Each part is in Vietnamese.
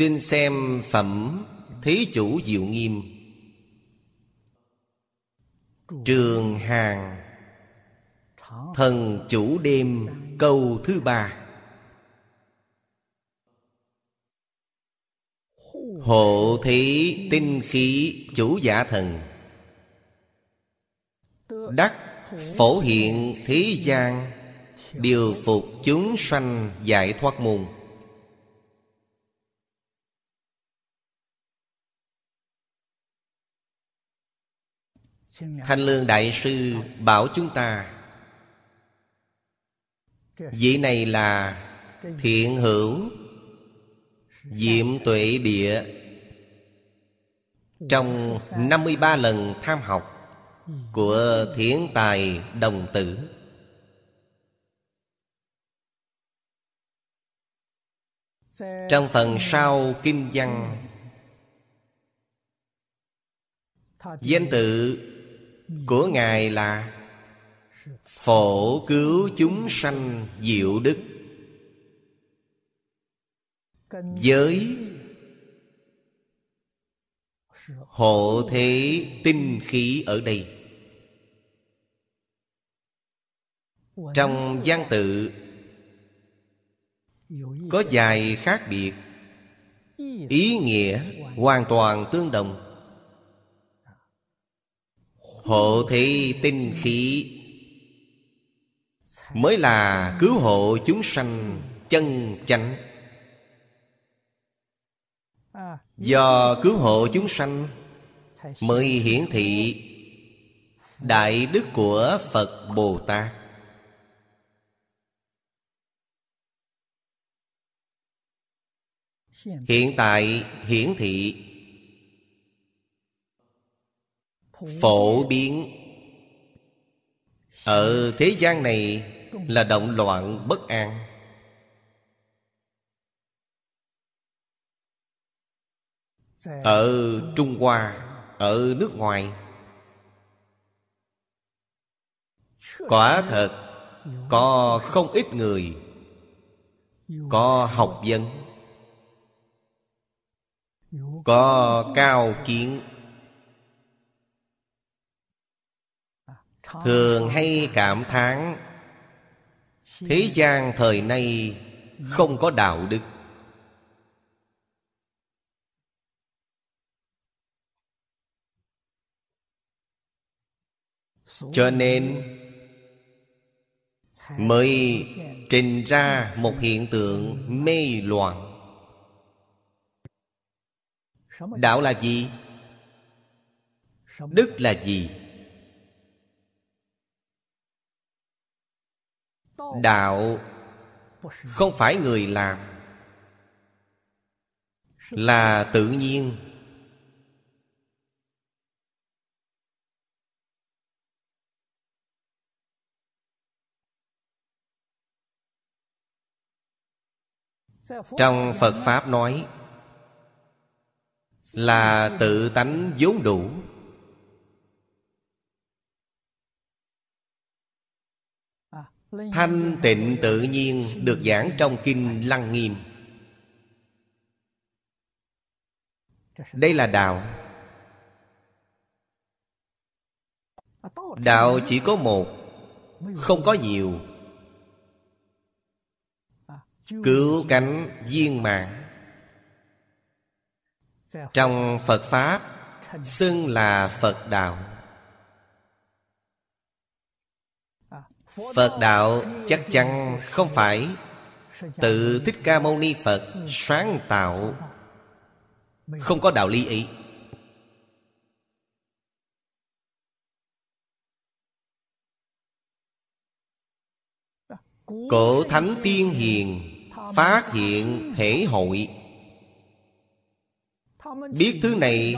Xin xem phẩm Thí chủ Diệu Nghiêm. Trường Hàng. Thần chủ đêm, câu thứ ba. Hộ thí tinh khí chủ giả thần. Đắc phổ hiện thế gian. Điều phục chúng sanh giải thoát môn. Thanh Lương Đại Sư bảo chúng ta, Vị này là thiện hữu, Diệm tuệ địa. Trong 53 lần tham học Của thiện tài đồng tử, Trong phần sau kinh văn, Danh tự của Ngài là Phổ cứu chúng sanh diệu đức. Giới Hộ thế tinh khí ở đây. Trong văn tự Có vài khác biệt, Ý nghĩa hoàn toàn tương đồng. Hộ thế tinh khí Mới là cứu hộ chúng sanh chân chánh. Do cứu hộ chúng sanh Mới hiển thị Đại đức của Phật Bồ Tát. Hiện tại hiển thị Phổ biến. Ở thế gian này Là động loạn bất an. Ở Trung Hoa, Ở nước ngoài, Quả thật Có không ít người Có học vấn, Có cao kiến. Thường hay cảm thán, Thế gian thời nay Không có đạo đức Cho nên Mới trình ra một hiện tượng mê loạn Đạo là gì? Đức là gì? Đạo, không phải người làm, Là tự nhiên. Trong Phật Pháp nói Là tự tánh vốn đủ. Thanh tịnh tự nhiên được giảng trong Kinh Lăng Nghiêm. Đây là đạo. Đạo chỉ có một Không có nhiều. Cứu cánh viên mạng Trong Phật Pháp Xưng là Phật Đạo Phật Đạo chắc chắn không phải. Tự Thích Ca Mâu Ni Phật sáng tạo. Không có đạo lý ấy. Cổ Thánh Tiên Hiền Phát hiện thể hội. Biết thứ này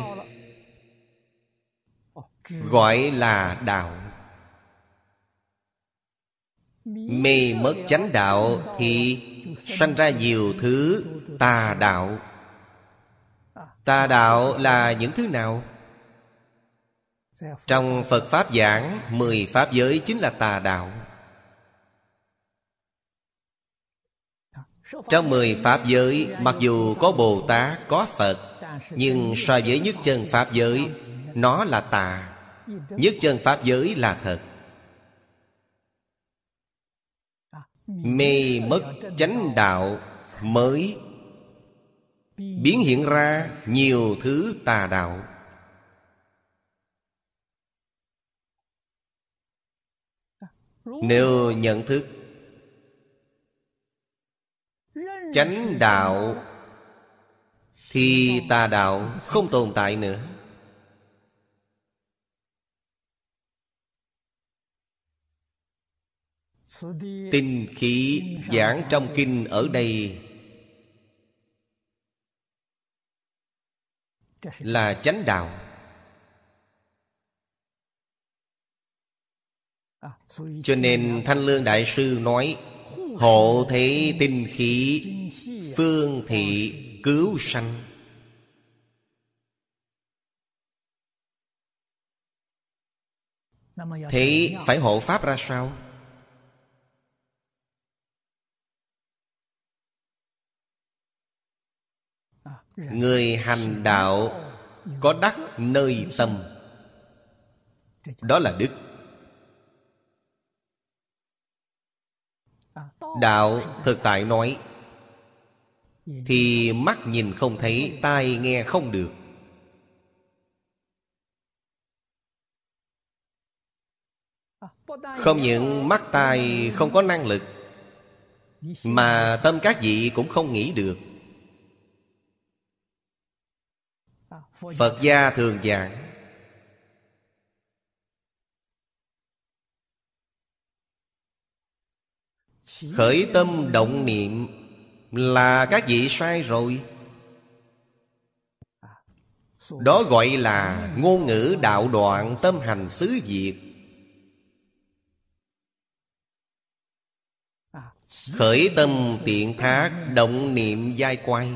Gọi là đạo. Mê mất chánh đạo Thì Sanh ra nhiều thứ tà đạo. Tà đạo là những thứ nào? Trong Phật Pháp giảng Mười Pháp giới chính là tà đạo. Trong mười Pháp giới Mặc dù có Bồ Tát, có Phật Nhưng so với nhất chân Pháp giới Nó là tà Nhất chân Pháp giới là thật. Mê mất chánh đạo mới. Biến hiện ra nhiều thứ tà đạo. Nếu nhận thức Chánh đạo, Thì tà đạo không tồn tại nữa. Tinh khí giảng trong kinh ở đây Là chánh đạo Cho nên Thanh Lương Đại Sư nói, Hộ thế tinh khí, Phương thị cứu sanh Thế phải hộ Pháp ra sao? Người hành đạo Có đắc nơi tâm. Đó là đức. Đạo thực tại nói, Thì mắt nhìn không thấy, Tai nghe không được. Không những mắt tai không có năng lực, Mà tâm các vị cũng không nghĩ được. Phật gia thường giảng. Khởi tâm động niệm Là các vị sai rồi. Đó gọi là ngôn ngữ đạo đoạn tâm hành xứ diệt Khởi tâm tiện thác động niệm giai quay.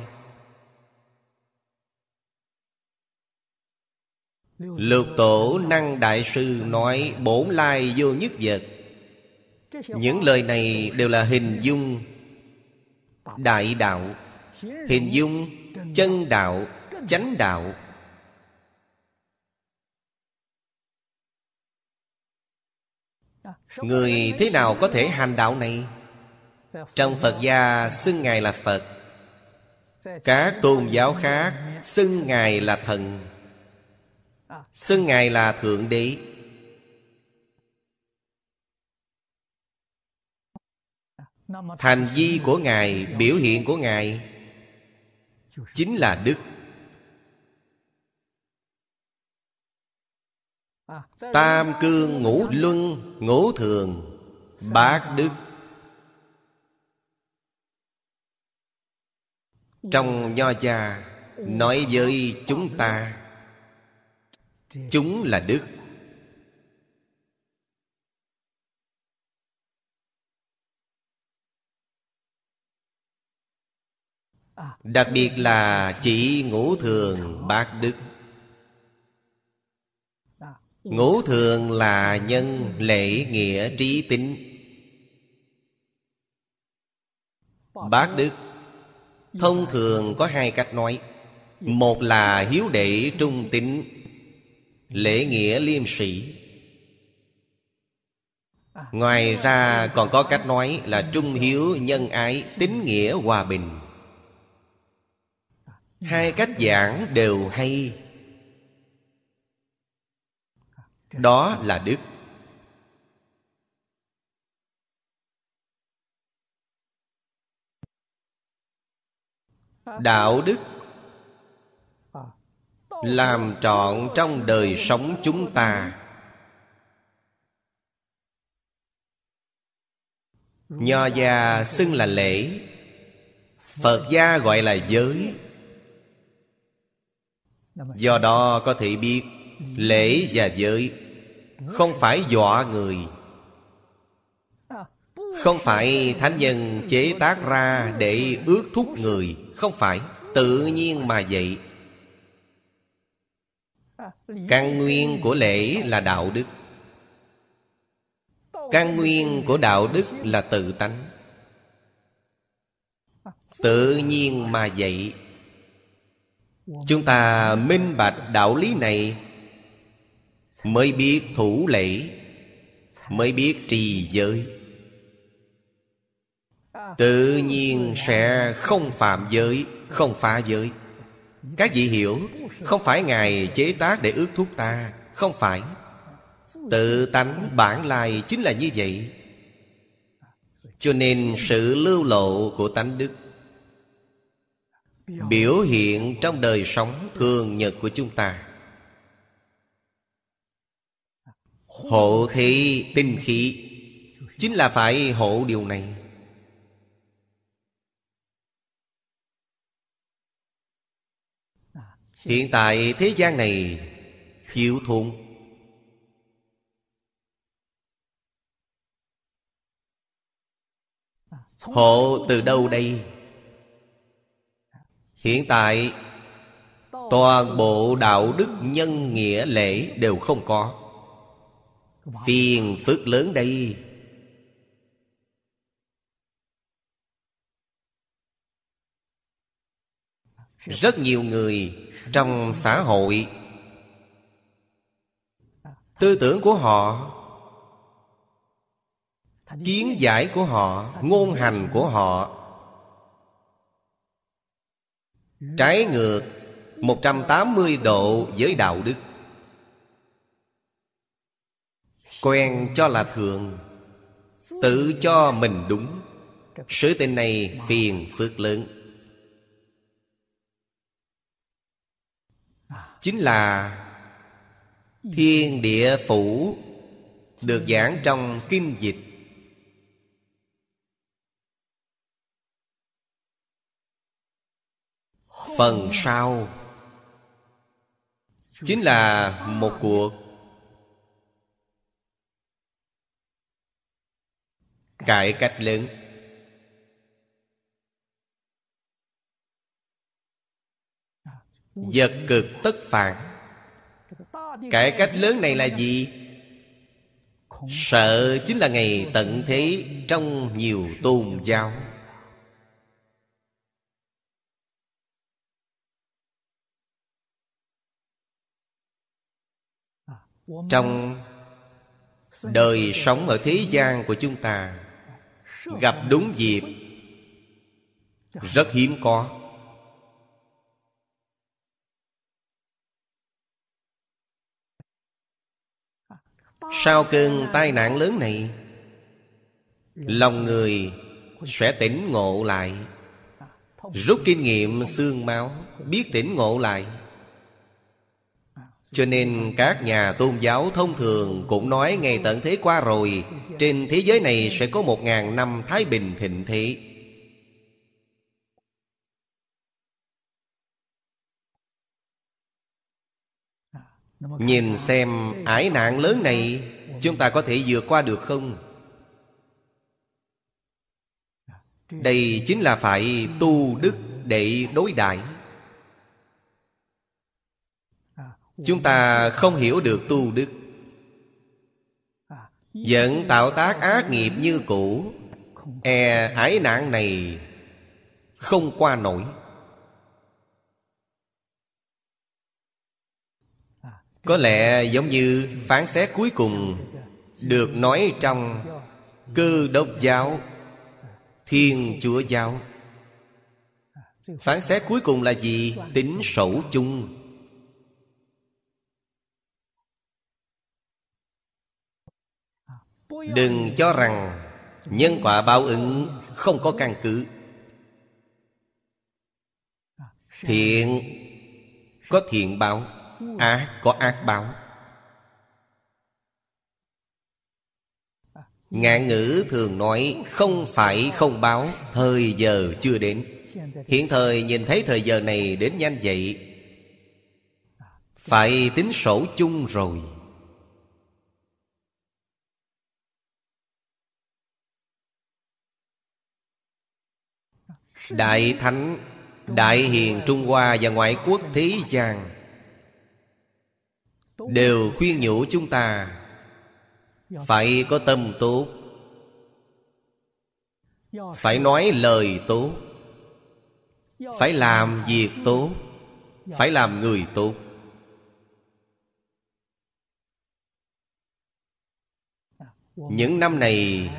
Lục tổ năng đại sư nói bổn lai vô nhất vật. Những lời này đều là hình dung Đại đạo, Hình dung chân đạo, Chánh đạo. Người thế nào có thể hành đạo này? Trong Phật gia xưng Ngài là Phật. Các tôn giáo khác xưng Ngài là thần. Ờ. xưng ngài là thượng đế. Hành vi của ngài, biểu hiện của ngài chính là đức. Tam cương ngũ luân, ngũ thường, bát đức. Trong nho gia, nói với chúng ta chúng là đức. Đặc biệt là chỉ ngũ thường bát đức. Ngũ thường là nhân lễ nghĩa trí tính bát đức, thông thường có hai cách nói. Một là hiếu đệ trung tín lễ nghĩa liêm sĩ ngoài ra còn có cách nói là trung hiếu nhân ái tín nghĩa hòa bình. Hai cách giảng đều hay. Đó là đức. Đạo đức làm trọn trong đời sống chúng ta. Nho gia xưng là lễ. Phật gia gọi là giới. Do đó có thể biết, lễ và giới không phải dọa người. Không phải thánh nhân chế tác ra để ước thúc người. Không phải, Tự nhiên mà vậy. Căn nguyên của lễ là đạo đức. Căn nguyên của đạo đức là tự tánh. Tự nhiên mà vậy Chúng ta minh bạch đạo lý này Mới biết thủ lễ Mới biết trì giới. Tự nhiên sẽ không phạm giới Không phá giới các vị hiểu, Không phải Ngài chế tác để ước thúc ta, Không phải. Tự tánh bản lai chính là như vậy. Cho nên sự lưu lộ của tánh đức, Biểu hiện trong đời sống thường nhật của chúng ta. Hộ thị tinh khí, Chính là phải hộ điều này. Hiện tại thế gian này khiếu thốn. Hộ từ đâu đây? Hiện tại, Toàn bộ đạo đức nhân nghĩa lễ đều không có. Phiền phức lớn đây. Rất nhiều người trong xã hội Tư tưởng của họ, Kiến giải của họ, Ngôn hành của họ Trái ngược 180 độ với đạo đức, Quen cho là thường, Tự cho mình đúng. Sự tình này phiền phước lớn. Chính là Thiên địa phủ, Được giảng trong kinh dịch. Phần sau Chính là một cuộc Cải cách lớn. Vật cực tất phản. Cải cách lớn này là gì? Sợ chính là ngày tận thế Trong nhiều tôn giáo. Trong đời sống ở thế gian của chúng ta, Gặp đúng dịp, Rất hiếm có. Sau cơn tai nạn lớn này, Lòng người sẽ tỉnh ngộ lại. Rút kinh nghiệm xương máu, Biết tỉnh ngộ lại. Cho nên các nhà tôn giáo thông thường Cũng nói ngày tận thế qua rồi, Trên thế giới này sẽ có một ngàn năm Thái Bình thịnh thế. Nhìn xem ái nạn lớn này, Chúng ta có thể vượt qua được không? Đây chính là phải tu đức để đối đãi Chúng ta không hiểu được tu đức. Vẫn tạo tác ác nghiệp như cũ E ái nạn này Không qua nổi. Có lẽ giống như phán xét cuối cùng Được nói trong Cơ đốc giáo, Thiên chúa giáo. Phán xét cuối cùng là gì? Tính sổ chung. Đừng cho rằng Nhân quả báo ứng không có căn cứ. Thiện Có thiện báo. Ác có ác báo. Ngạn ngữ thường nói, Không phải không báo, Thời giờ chưa đến. Hiện thời nhìn thấy thời giờ này đến nhanh vậy. Phải tính sổ chung rồi – Đại Thánh, Đại Hiền Trung Hoa và ngoại quốc thế gian Đều khuyên nhủ chúng ta. Phải có tâm tốt Phải nói lời tốt Phải làm việc tốt Phải làm người tốt Những năm này,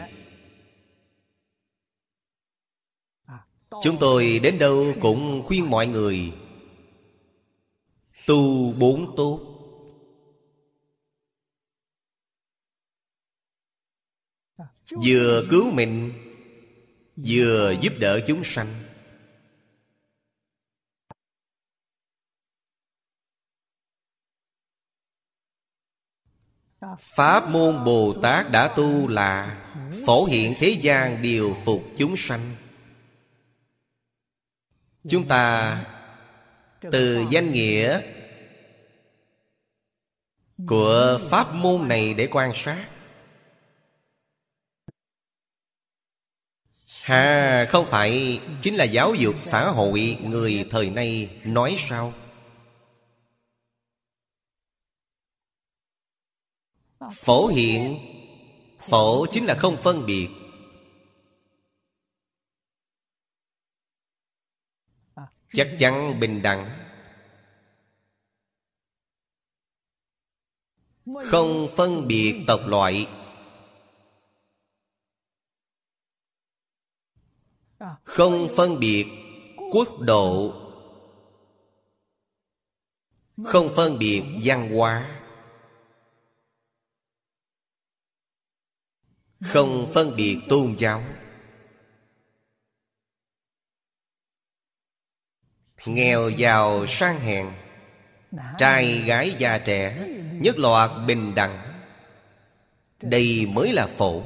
Chúng tôi đến đâu cũng khuyên mọi người, Tu bốn tốt Vừa cứu mình, Vừa giúp đỡ chúng sanh. Pháp môn Bồ Tát đã tu là Phổ hiện thế gian điều phục chúng sanh. Chúng ta Từ danh nghĩa Của pháp môn này để quan sát. Hà không phải. Chính là giáo dục xã hội Người thời nay nói sao? Phổ hiện. Phổ chính là không phân biệt. Chắc chắn bình đẳng. Không phân biệt tộc loại. Không phân biệt quốc độ. Không phân biệt văn hóa. Không phân biệt tôn giáo. Nghèo giàu sang hèn Trai gái già trẻ Nhất loạt bình đẳng. Đây mới là phổ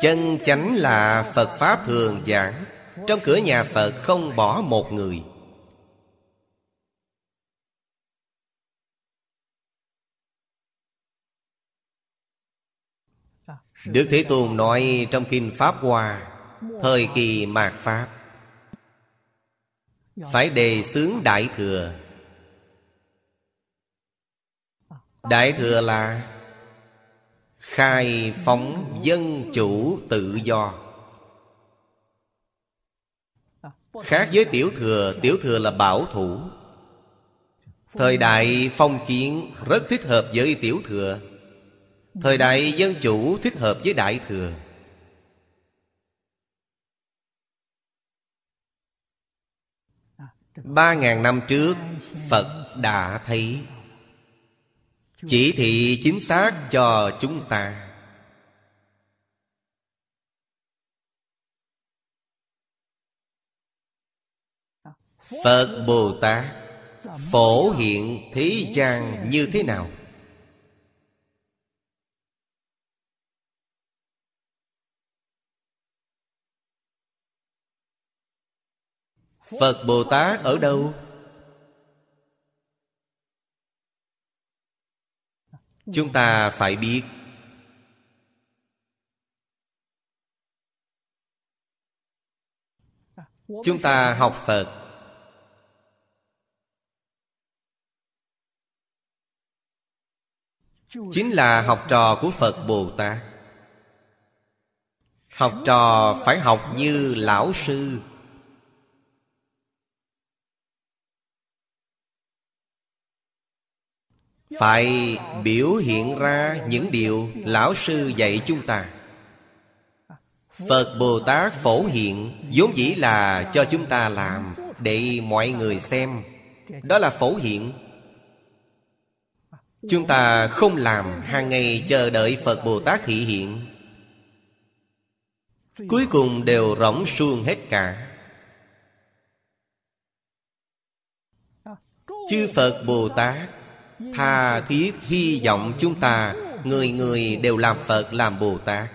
Chân chánh là Phật Pháp thường giảng. Trong cửa nhà Phật không bỏ một người. Đức Thế Tôn nói trong Kinh Pháp Hoa, Thời kỳ mạt Pháp, Phải đề xướng Đại Thừa. Đại Thừa là Khai phóng dân chủ tự do. Khác với Tiểu Thừa Tiểu Thừa là bảo thủ. Thời đại phong kiến rất thích hợp với Tiểu Thừa. Thời đại dân chủ thích hợp với Đại Thừa. Ba ngàn năm trước, Phật đã thấy. Chỉ thị chính xác cho chúng ta Phật Bồ Tát, Phổ hiện thế gian như thế nào Phật Bồ Tát ở đâu? Chúng ta phải biết. Chúng ta học Phật. Chính là học trò của Phật Bồ Tát. Học trò phải học như lão sư. Phải biểu hiện ra những điều lão sư dạy chúng ta. Phật bồ tát phổ hiện vốn dĩ là cho chúng ta làm để mọi người xem. Đó là phổ hiện. Chúng ta không làm, hàng ngày chờ đợi phật bồ tát thị hiện. Cuối cùng đều rỗng suông hết cả. Chư phật bồ tát Tha thiết hy vọng chúng ta, Người người đều làm Phật, làm Bồ Tát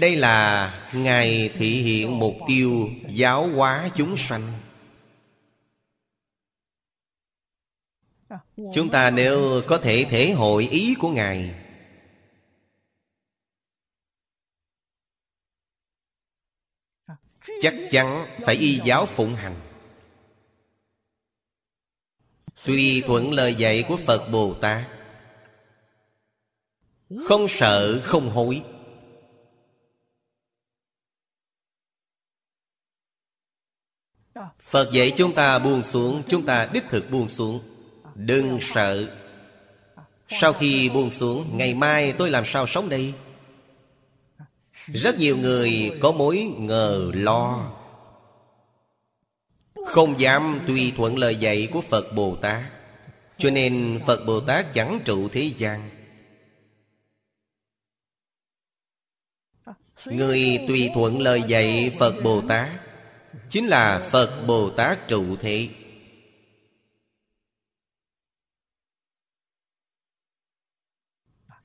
Đây là Ngài thị hiện mục tiêu Giáo hóa chúng sanh. Chúng ta nếu có thể thể hội ý của ngài, chắc chắn phải y giáo phụng hành. Tuy thuận lời dạy của Phật Bồ Tát. Không sợ, không hối. Phật dạy chúng ta buông xuống, Chúng ta đích thực buông xuống. Đừng sợ. Sau khi buông xuống, Ngày mai tôi làm sao sống đây? Rất nhiều người có mối ngờ lo. Không dám tùy thuận lời dạy của Phật Bồ Tát, Cho nên Phật Bồ Tát chẳng trụ thế gian. Người tùy thuận lời dạy Phật Bồ Tát Chính là Phật Bồ Tát trụ thế.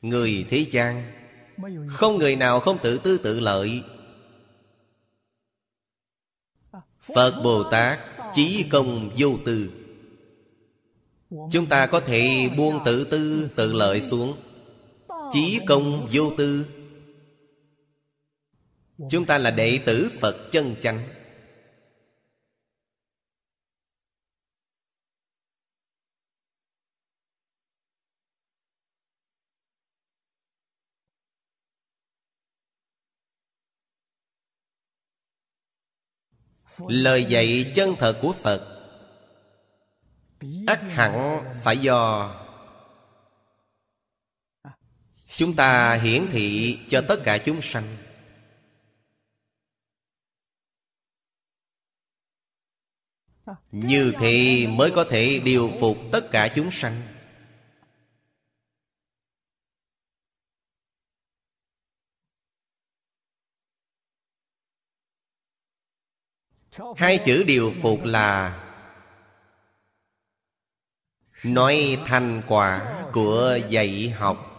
Người thế gian, Không người nào không tự tư tự lợi Phật Bồ Tát Chí công vô tư. Chúng ta có thể buông tự tư tự lợi xuống. Chí công vô tư. Chúng ta là đệ tử Phật chân chánh. Lời dạy chân thật của phật ắt hẳn phải do chúng ta hiển thị cho tất cả chúng sanh. Như thế mới có thể điều phục tất cả chúng sanh. Hai chữ điều phục là nói thành quả của dạy học.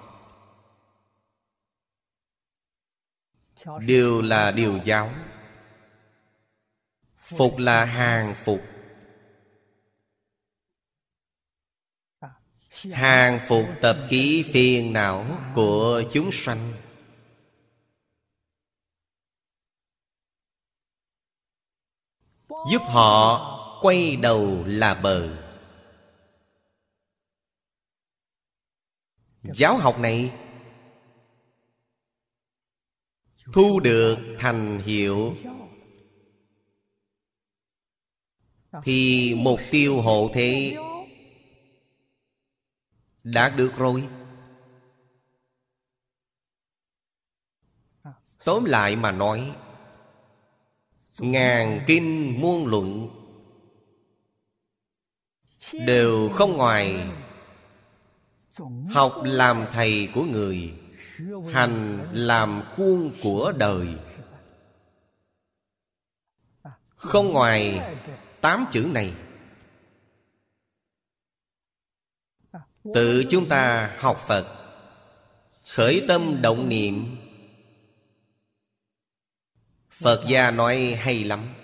Đều là điều giáo. Phục là hàng phục. Hàng phục tập khí phiền não của chúng sanh. Giúp họ quay đầu là bờ. Giáo học này thu được thành hiệu. Thì mục tiêu hộ thế đạt được rồi. Tóm lại mà nói Ngàn kinh muôn luận Đều không ngoài Học làm thầy của người, Hành làm khuôn của đời. Không ngoài tám chữ này, Tự chúng ta học Phật, Khởi tâm động niệm Phật gia nói hay lắm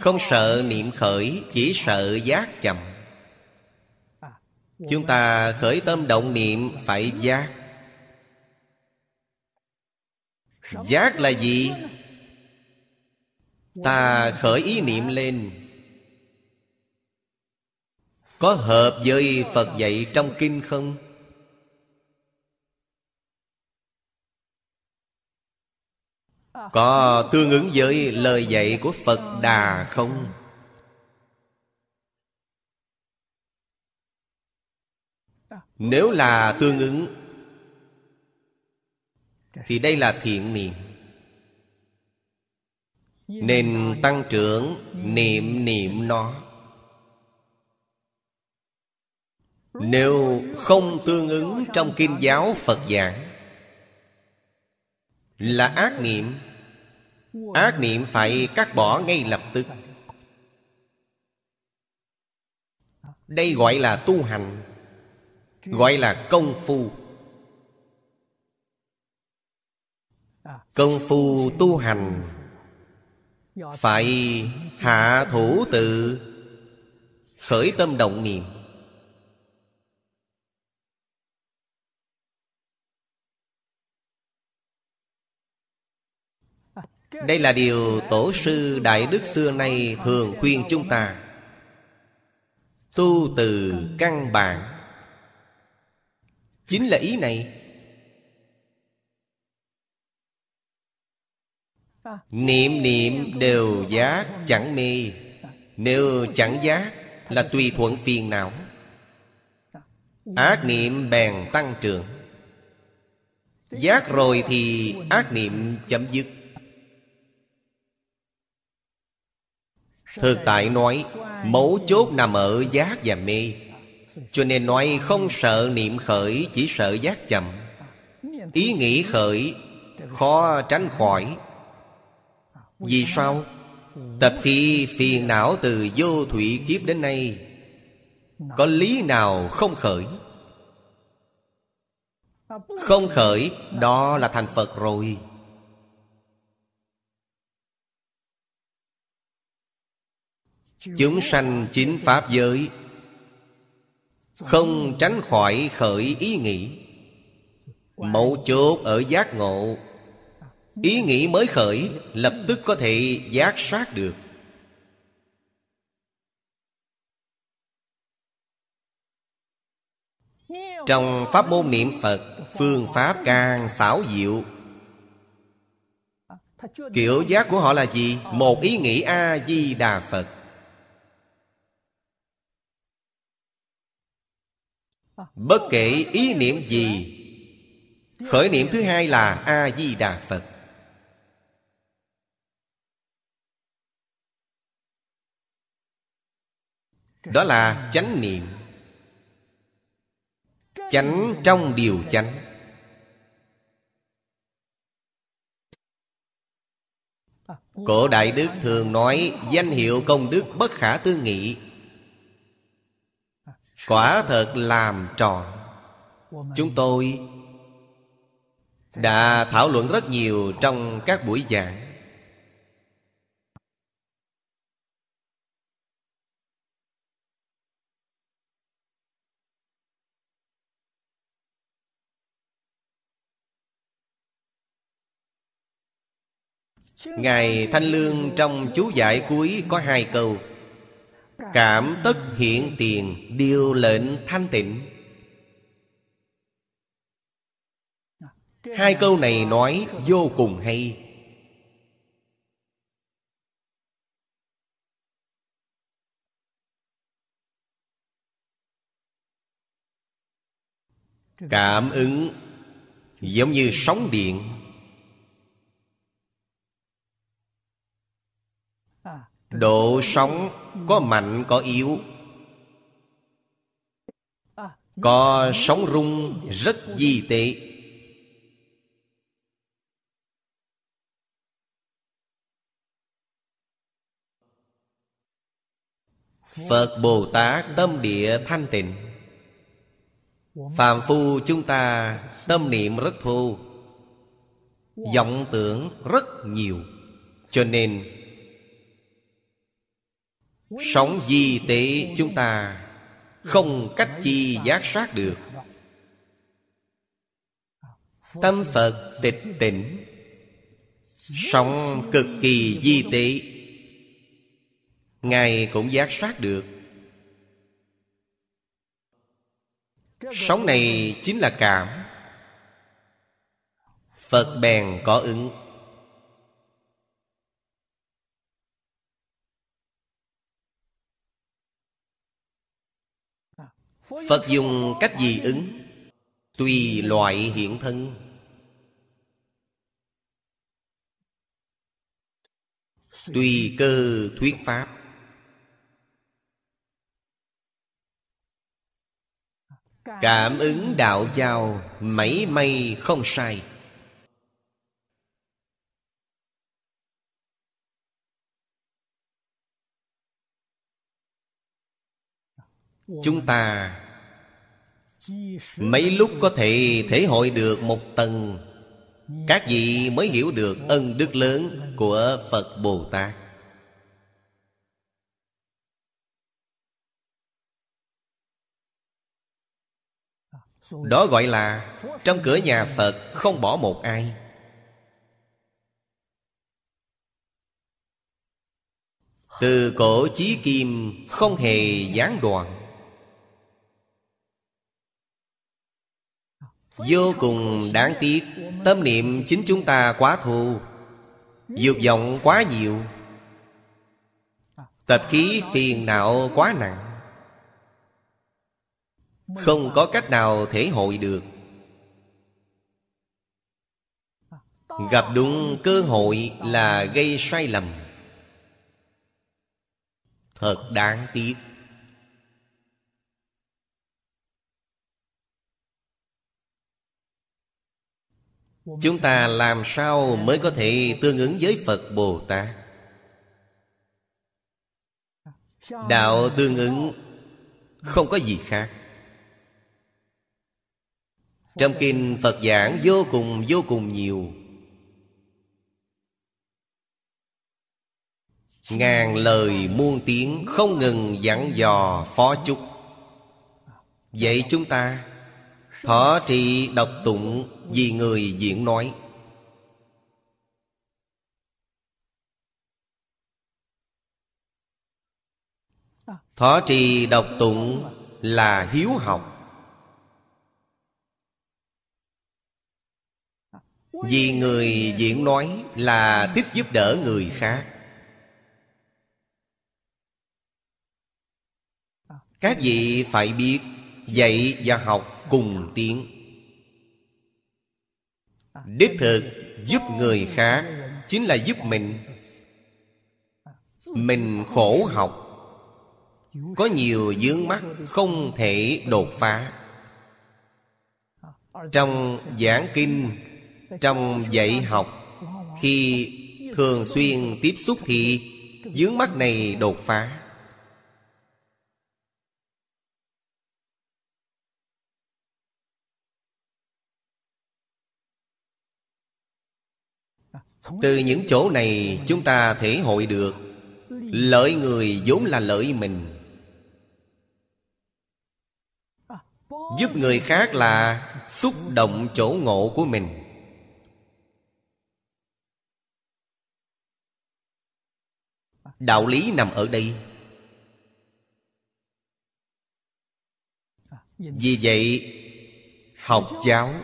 Không sợ niệm khởi, Chỉ sợ giác chậm Chúng ta khởi tâm động niệm Phải giác Giác là gì? Ta khởi ý niệm lên Có hợp với Phật dạy trong kinh không? Có tương ứng với lời dạy của Phật Đà không? Nếu là tương ứng, Thì đây là thiện niệm. Nên tăng trưởng niệm niệm nó. Nếu không tương ứng trong kinh giáo Phật giảng, Là ác niệm ác niệm phải cắt bỏ ngay lập tức. Đây gọi là tu hành, gọi là công phu. Công phu tu hành phải hạ thủ tự, khởi tâm động niệm. Đây là điều tổ sư đại đức xưa nay thường khuyên chúng ta. Tu từ căn bản. Chính là ý này. Niệm niệm đều giác chẳng mê. Nếu chẳng giác là tùy thuận phiền não. Ác niệm bèn tăng trưởng. Giác rồi thì ác niệm chấm dứt. Thực tại nói, mấu chốt nằm ở giác và mê. Cho nên nói không sợ niệm khởi, chỉ sợ giác chậm. Ý nghĩ khởi, khó tránh khỏi. Vì sao? Tập khi phiền não từ vô thủy kiếp đến nay, có lý nào không khởi? Không khởi, đó là thành phật rồi. Chúng sanh chính pháp giới. Không tránh khỏi khởi ý nghĩ. Mẫu chốt ở giác ngộ. Ý nghĩ mới khởi, lập tức có thể giác sát được. Trong pháp môn niệm phật, phương pháp càng xảo diệu. Kiểu giác của họ là gì? Một ý nghĩ a di đà phật. Bất kể ý niệm gì, khởi niệm thứ hai là a di đà phật. Đó là chánh niệm. Chánh trong điều chánh. Cổ đại đức thường nói, danh hiệu công đức bất khả tư nghị quả thật làm tròn. Chúng tôi đã thảo luận rất nhiều trong các buổi giảng. Ngài Thanh Lương trong chú giải cuối có hai câu. Cảm tất hiện tiền, Điều lệnh thanh tịnh. Hai câu này nói vô cùng hay. Cảm ứng Giống như sóng điện. Độ sóng có mạnh, có yếu. Có sóng rung rất di tệ. Phật Bồ Tát tâm địa thanh tịnh. Phạm phu chúng ta tâm niệm rất thô. Vọng tưởng rất nhiều. Cho nên Sống di tế chúng ta Không cách chi giác sát được. Tâm Phật tịch tỉnh, Sống cực kỳ di tế. Ngài cũng giác sát được. Sống này chính là cảm. Phật bèn có ứng. Phật dùng cách gì ứng? Tùy loại hiện thân. Tùy cơ thuyết pháp. Cảm ứng đạo giao Mấy may không sai. chúng ta mấy lúc có thể thể hội được một tầng, các vị mới hiểu được ân đức lớn của phật bồ tát. Đó gọi là trong cửa nhà phật không bỏ một ai. Từ cổ chí kim không hề gián đoạn. Vô cùng đáng tiếc, Tâm niệm chính chúng ta quá thù dược vọng quá nhiều. Tập khí phiền não quá nặng. Không có cách nào thể hội được. Gặp đúng cơ hội là gây sai lầm. Thật đáng tiếc. Chúng ta làm sao mới có thể tương ứng với Phật Bồ Tát? Đạo tương ứng Không có gì khác. Trong kinh Phật giảng vô cùng vô cùng nhiều. Ngàn lời muôn tiếng Không ngừng dặn dò phó chúc. Vậy chúng ta Thọ trì độc tụng Vì người diễn nói. Thọ trì độc tụng là hiếu học. Vì người diễn nói là thích giúp đỡ người khác. Các vị phải biết Dạy và học cùng tiến Đích thực giúp người khác Chính là giúp mình. Mình khổ học. Có nhiều vướng mắt không thể đột phá. Trong giảng kinh, Trong dạy học, Khi thường xuyên tiếp xúc thì Vướng mắt này đột phá. Từ những chỗ này chúng ta thể hội được. Lợi người vốn là lợi mình. Giúp người khác là xúc động chỗ ngộ của mình. Đạo lý nằm ở đây. Vì vậy, Học giáo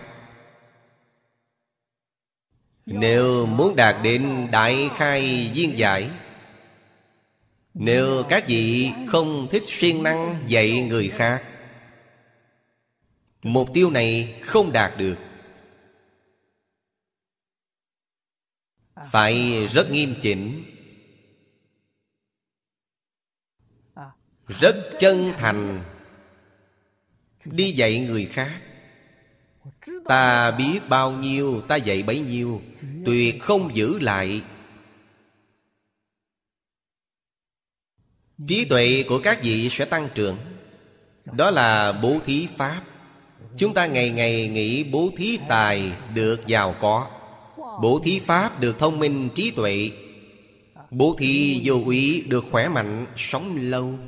nếu muốn đạt đến đại khai viên giải, Nếu các vị không thích siêng năng dạy người khác, Mục tiêu này không đạt được. Phải rất nghiêm chỉnh, Rất chân thành Đi dạy người khác. Ta biết bao nhiêu ta dạy bấy nhiêu Tuyệt không giữ lại. Trí tuệ của các vị sẽ tăng trưởng. Đó là bố thí Pháp. Chúng ta ngày ngày nghĩ bố thí tài được giàu có. Bố thí Pháp được thông minh trí tuệ. Bố thí vô úy được khỏe mạnh sống lâu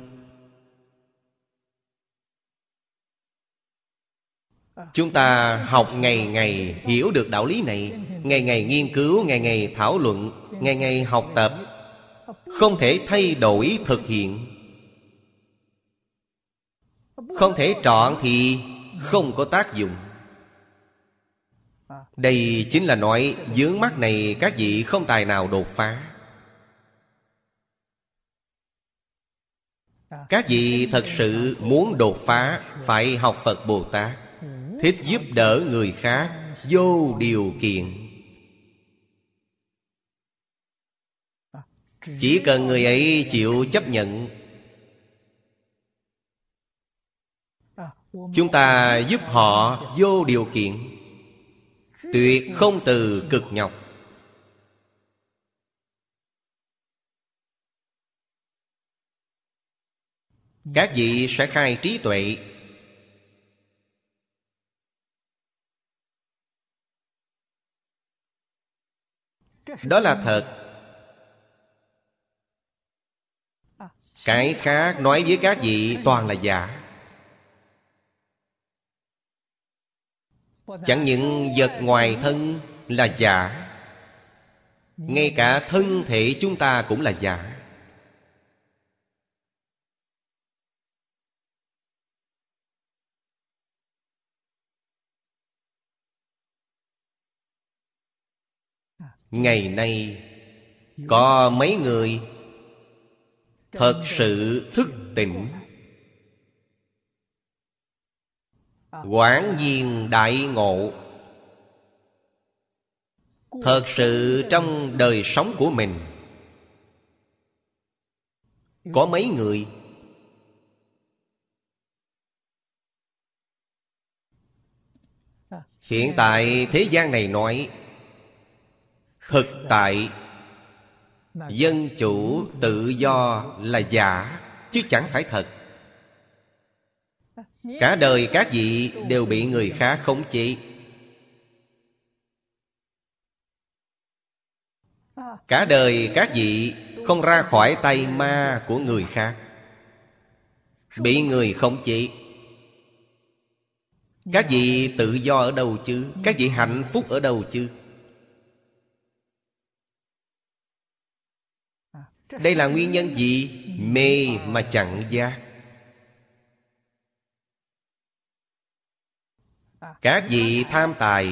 Chúng ta học ngày ngày hiểu được đạo lý này Ngày ngày nghiên cứu, ngày ngày thảo luận Ngày ngày học tập. Không thể thay đổi thực hiện. Không thể trọn thì không có tác dụng. Đây chính là nói Dướng mắt này các vị không tài nào đột phá. Các vị thật sự muốn đột phá Phải học Phật Bồ Tát. Thích giúp đỡ người khác, Vô điều kiện. Chỉ cần người ấy chịu chấp nhận, Chúng ta giúp họ vô điều kiện. Tuyệt không từ cực nhọc. Các vị sẽ khai trí tuệ. Đó là thật. Cái khác nói với các vị toàn là giả. Chẳng những vật ngoài thân là giả, Ngay cả thân thể chúng ta cũng là giả. Ngày nay, Có mấy người Thật sự thức tỉnh? Quản nhiên đại ngộ. Thật sự trong đời sống của mình, Có mấy người? Hiện tại thế gian này nói Thực tại. Dân chủ tự do là giả, Chứ chẳng phải thật. Cả đời các vị đều bị người khác khống chế. Cả đời các vị không ra khỏi tay ma của người khác, Bị người khống chế. Các vị tự do ở đâu chứ? Các vị hạnh phúc ở đâu chứ? Đây là nguyên nhân gì? Mê mà chẳng giác. Các vị tham tài,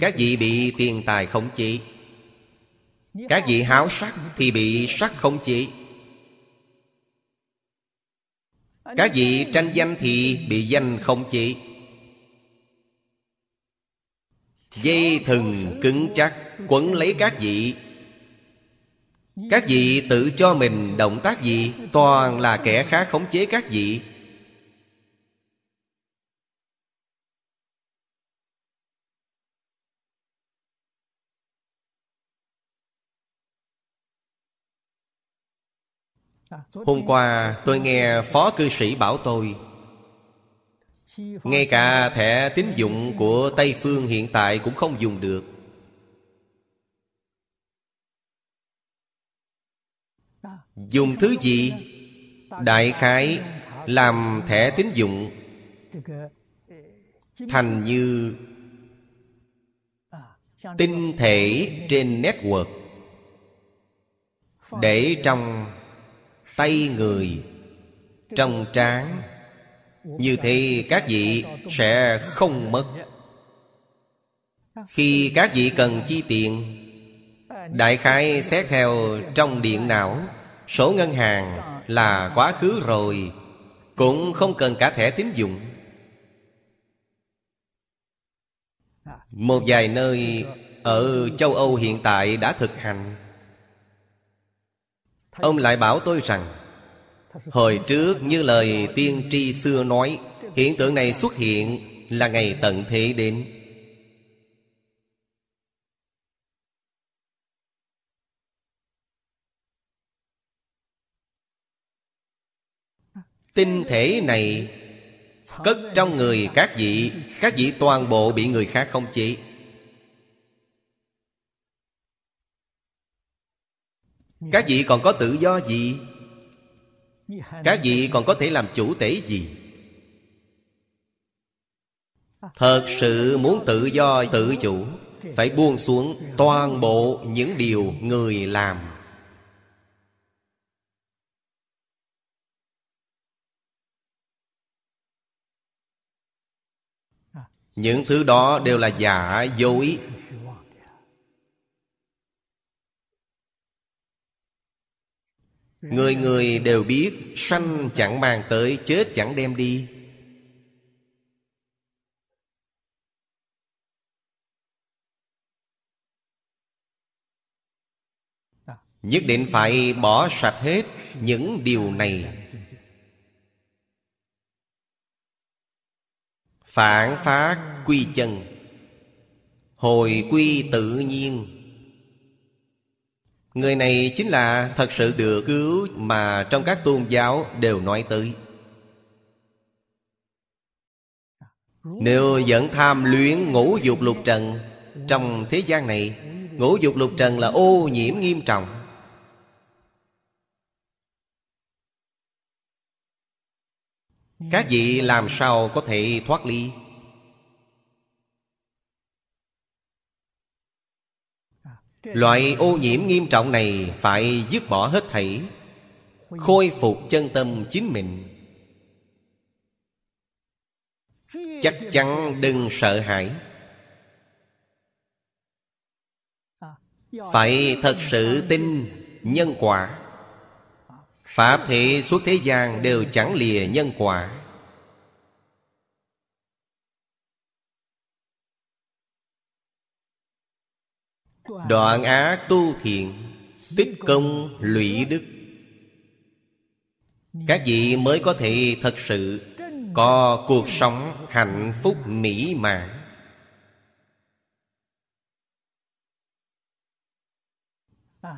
Các vị bị tiền tài khống chế. Các vị háo sắc Thì bị sắc khống chế. Các vị tranh danh thì bị danh khống chế. Dây thừng cứng chắc, Quấn lấy các vị. Các vị tự cho mình động tác gì, Toàn là kẻ khác khống chế các vị. Hôm qua tôi nghe phó cư sĩ bảo tôi, Ngay cả thẻ tín dụng của Tây Phương hiện tại cũng không dùng được. Dùng thứ gì? Đại khái làm thẻ tín dụng. Thành như Tinh thể trên network. Để trong tay người, trong trán. Như thế các vị sẽ không mất. Khi các vị cần chi tiền, đại khái xét theo trong điện não số ngân hàng là quá khứ rồi, cũng không cần cả thẻ tín dụng. Một vài nơi ở châu âu hiện tại đã thực hành. Ông lại bảo tôi rằng, Hồi trước như lời tiên tri xưa nói, Hiện tượng này xuất hiện là ngày tận thế đến. Tinh thể này Cất trong người các vị Các vị toàn bộ bị người khác không chế. Các vị còn có tự do gì? Các vị còn có thể làm chủ tể gì? Thật sự muốn tự do tự chủ, Phải buông xuống toàn bộ những điều người làm. Những thứ đó đều là giả dối Người người đều biết, Sanh chẳng mang tới, Chết chẳng đem đi. Nhất định phải bỏ sạch hết Những điều này. Phản phát quy chân. Hồi quy tự nhiên. Người này chính là thật sự được cứu Mà trong các tôn giáo đều nói tới. Nếu vẫn tham luyến ngũ dục lục trần, Trong thế gian này, Ngũ dục lục trần là ô nhiễm nghiêm trọng. các vị làm sao có thể thoát ly? Loại ô nhiễm nghiêm trọng này phải dứt bỏ hết thảy, khôi phục chân tâm chính mình. Chắc chắn đừng sợ hãi. Phải thật sự tin nhân quả. Pháp thể suốt thế gian đều chẳng lìa nhân quả. Đoạn ác tu thiện, Tích công lũy đức. Các vị mới có thể thật sự Có cuộc sống hạnh phúc mỹ mãn.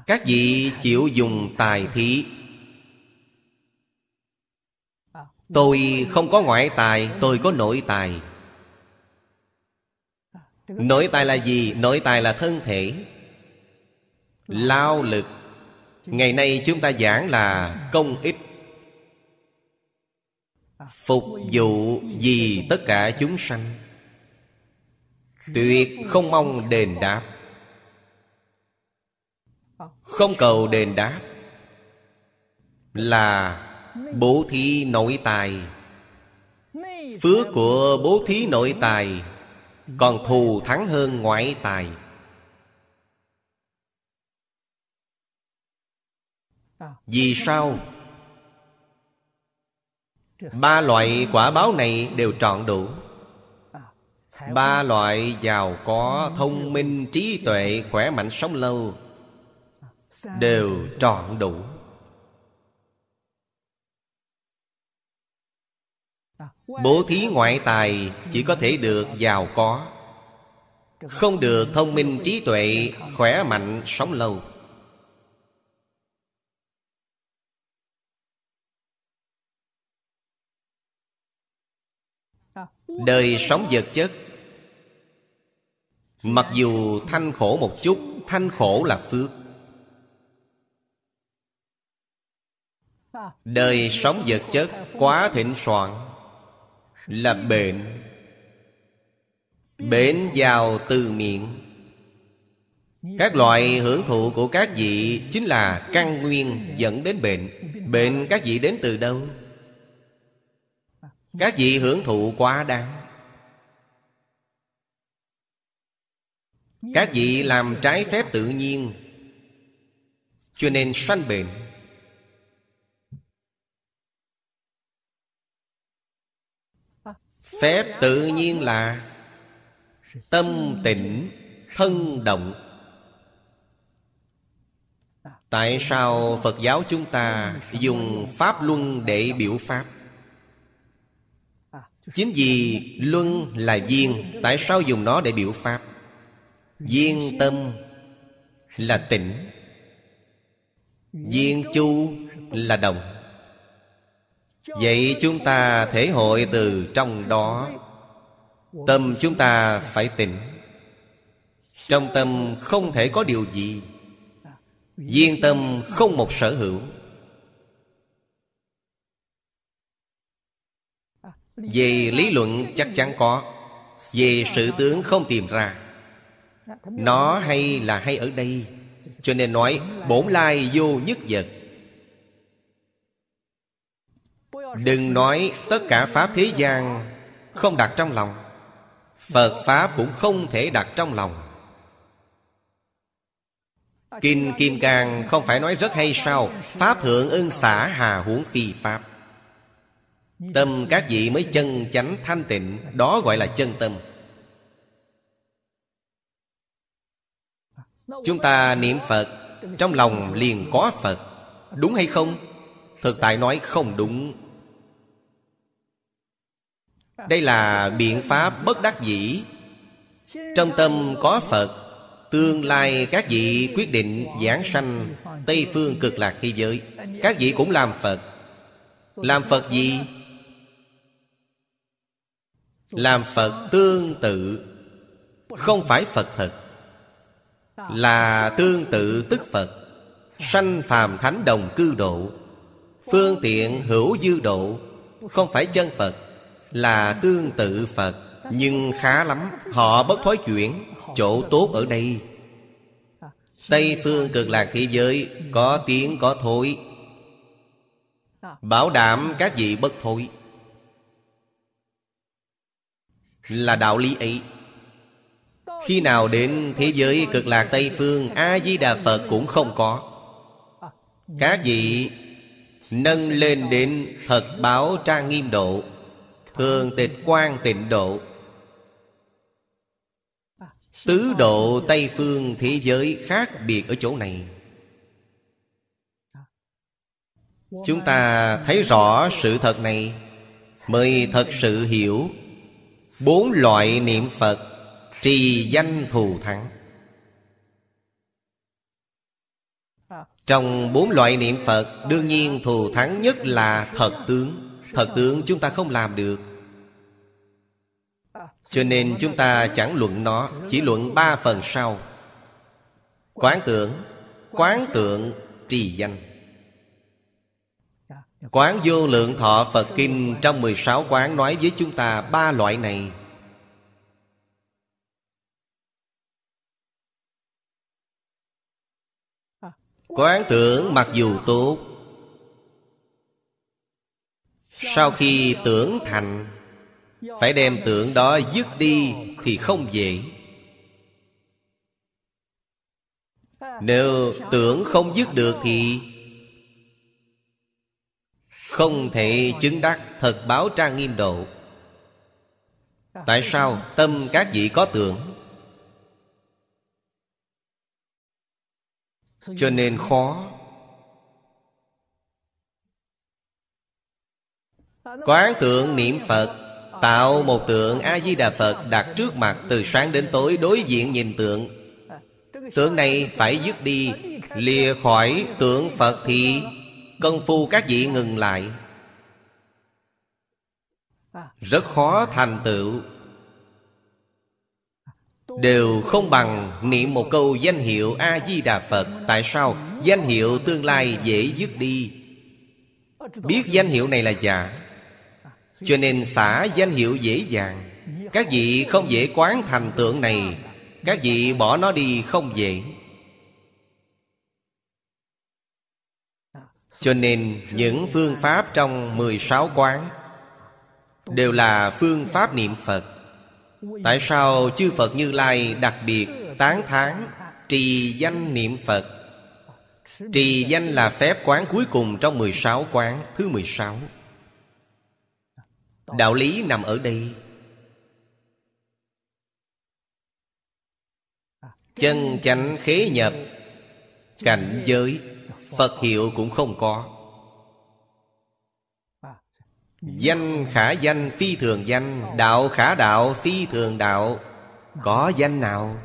Các vị chịu dùng tài thí Tôi không có ngoại tài, Tôi có nội tài. Nội tài là gì? Nội tài là thân thể. Lao lực. Ngày nay chúng ta giảng là công ích. Phục vụ vì tất cả chúng sanh? Tuyệt không mong đền đáp. Không cầu đền đáp. Là bố thí nội tài. Phước của bố thí nội tài Còn thù thắng hơn ngoại tài. Vì sao? Ba loại quả báo này đều trọn đủ. Ba loại giàu có, thông minh, trí tuệ, khỏe mạnh, sống lâu Đều trọn đủ. Bố thí ngoại tài chỉ có thể được giàu có. Không được thông minh trí tuệ, Khỏe mạnh, sống lâu. Đời sống vật chất. Mặc dù thanh khổ một chút, Thanh khổ là phước. Đời sống vật chất quá thịnh soạn. Là bệnh Bệnh vào từ miệng. Các loại hưởng thụ của các vị Chính là căn nguyên dẫn đến bệnh Bệnh các vị đến từ đâu? Các vị hưởng thụ quá đáng. Các vị làm trái phép tự nhiên, Cho nên sanh bệnh Phép tự nhiên là Tâm tịnh, Thân động. Tại sao Phật giáo chúng ta Dùng Pháp Luân để biểu Pháp? Chính vì Luân là duyên, Tại sao dùng nó để biểu Pháp? Duyên tâm là tịnh, Duyên chu là đồng Vậy chúng ta thể hội từ trong đó. Tâm chúng ta phải tỉnh Trong tâm không thể có điều gì. Viên tâm không một sở hữu. Về lý luận chắc chắn có. Về sự tướng không tìm ra. Nó hay là hay ở đây. Cho nên nói, bổn lai vô nhất vật. Đừng nói tất cả Pháp thế gian Không đặt trong lòng. Phật Pháp cũng không thể đặt trong lòng. Kinh Kim Cang không phải nói rất hay sao? Pháp thượng ưng xả hà huống phi Pháp. Tâm các vị mới chân chánh thanh tịnh, Đó gọi là chân tâm. Chúng ta niệm Phật, Trong lòng liền có Phật. Đúng hay không? Thực tại nói không đúng. Đây là biện pháp bất đắc dĩ. Trong tâm có Phật, Tương lai các vị quyết định giảng sanh Tây phương cực lạc thế giới. Các vị cũng làm Phật. Làm Phật gì? Làm Phật tương tự. Không phải Phật thật. Là tương tự tức Phật. Sanh phàm thánh đồng cư độ. Phương tiện hữu dư độ. Không phải chân Phật. Là tương tự Phật, Nhưng khá lắm. Họ bất thối chuyển, Chỗ tốt ở đây. Tây phương cực lạc thế giới, Có tiếng có thối. Bảo đảm các vị bất thối. Là đạo lý ấy. Khi nào đến thế giới cực lạc Tây Phương, A-di-đà Phật cũng không có. Các vị Nâng lên đến thật báo trang nghiêm độ. Thường tịch quan tịnh độ. Tứ độ Tây Phương thế giới khác biệt ở chỗ này. Chúng ta thấy rõ sự thật này. Mới thật sự hiểu, Bốn loại niệm Phật Trì danh thù thắng. Trong bốn loại niệm Phật, Đương nhiên thù thắng nhất là thật tướng. Thật tướng chúng ta không làm được. Cho nên chúng ta chẳng luận nó, Chỉ luận ba phần sau. Quán tưởng, Quán tượng trì danh. Quán vô lượng thọ Phật Kinh Trong 16 quán nói với chúng ta ba loại này. Quán tưởng mặc dù tốt sau khi tưởng thành, Phải đem tưởng đó dứt đi Thì không dễ. Nếu tưởng không dứt được thì Không thể chứng đắc thật báo trang nghiêm độ. Tại sao tâm các vị có tưởng? Cho nên khó. Quán tượng niệm phật, tạo một tượng a di đà phật đặt trước mặt từ sáng đến tối đối diện nhìn tượng. Tượng này phải dứt đi, lìa khỏi tượng phật thì công phu các vị ngừng lại. Rất khó thành tựu. Đều không bằng niệm một câu danh hiệu A-di-đà Phật, Tại sao? Danh hiệu tương lai dễ dứt đi? Biết danh hiệu này là giả. Cho nên xả danh hiệu dễ dàng. Các vị không dễ quán thành tượng này, Các vị bỏ nó đi không dễ. Cho nên những phương pháp trong 16 quán Đều là phương pháp niệm Phật. Tại sao chư Phật Như Lai đặc biệt tán thán Trì danh niệm Phật? Trì danh là phép quán cuối cùng trong 16 quán thứ 16 Đạo lý nằm ở đây. Chân chánh khế nhập, Cảnh giới, Phật hiệu cũng không có. Danh khả danh, phi thường danh, Đạo khả đạo, phi thường đạo, Có danh nào?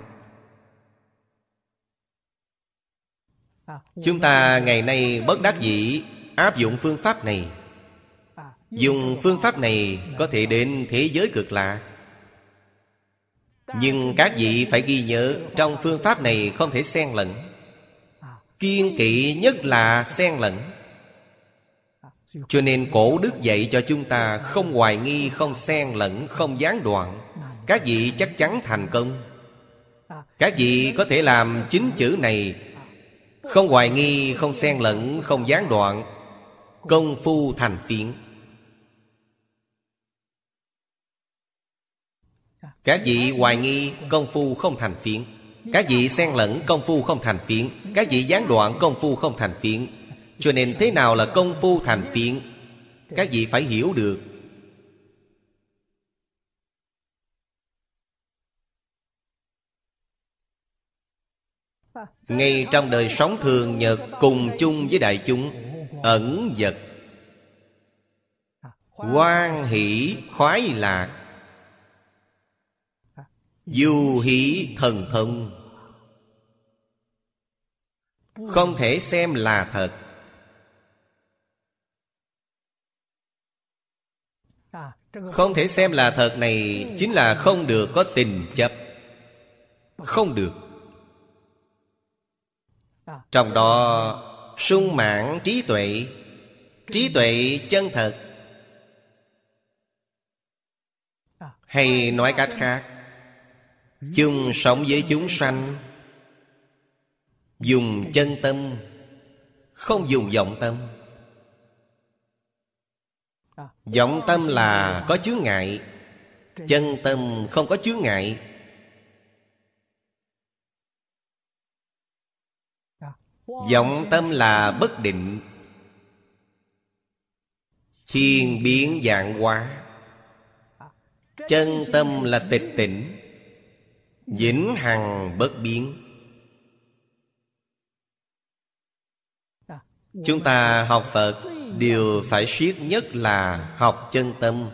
Chúng ta ngày nay bất đắc dĩ Áp dụng phương pháp này. Dùng phương pháp này Có thể đến thế giới cực lạ. Nhưng các vị phải ghi nhớ Trong phương pháp này không thể xen lẫn. Kiên kỵ nhất là xen lẫn. Cho nên cổ đức dạy cho chúng ta Không hoài nghi, không xen lẫn, không gián đoạn. Các vị chắc chắn thành công. Các vị có thể làm chính chữ này. Không hoài nghi, không xen lẫn, không gián đoạn. Công phu thành phiến. Các vị hoài nghi công phu không thành phiến. Các vị xen lẫn công phu không thành phiến. Các vị gián đoạn công phu không thành phiến. Cho nên thế nào là công phu thành phiến? Các vị phải hiểu được. Ngay trong đời sống thường nhật, Cùng chung với đại chúng, Ẩn vật. Quan hỷ, khoái lạc dù hỷ thần thông, Không thể xem là thật. Không thể xem là thật này Chính là không được có tình chấp. Không được. Trong đó, sung mãn trí tuệ Trí tuệ chân thật. Hay nói cách khác Chung sống với chúng sanh. Dùng chân tâm, không dùng vọng tâm. Vọng tâm là có chướng ngại, chân tâm không có chướng ngại. Vọng tâm là bất định. Thiên biến dạng hóa. Chân tâm là tịch tỉnh vĩnh hằng bất biến. Chúng ta học phật, điều phải siết nhất là học chân tâm.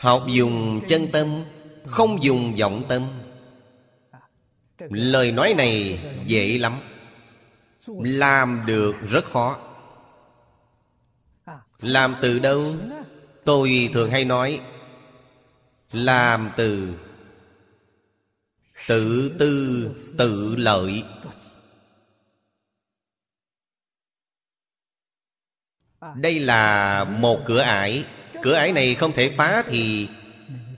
Học dùng chân tâm, không dùng vọng tâm. Lời nói này dễ lắm. Làm được rất khó. Làm từ đâu? Tôi thường hay nói, làm từ tự tư, tự lợi. Đây là một cửa ải. Cửa ải này không thể phá thì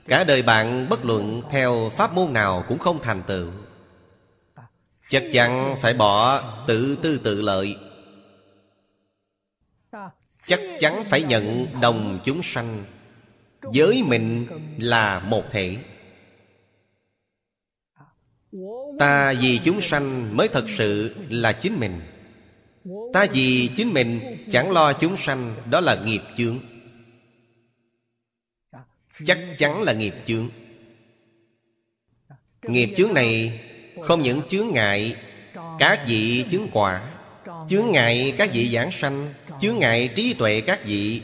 cả đời bạn bất luận theo pháp môn nào cũng không thành tựu. Chắc chắn phải bỏ tự tư, tự lợi. Chắc chắn phải nhận đồng chúng sanh. Với mình là một thể. Ta vì chúng sanh mới thật sự là chính mình. Ta vì chính mình chẳng lo chúng sanh, đó là nghiệp chướng. Chắc chắn là nghiệp chướng. Nghiệp chướng này không những chướng ngại các vị chứng quả, chướng ngại các vị giảng sanh, chướng ngại trí tuệ các vị.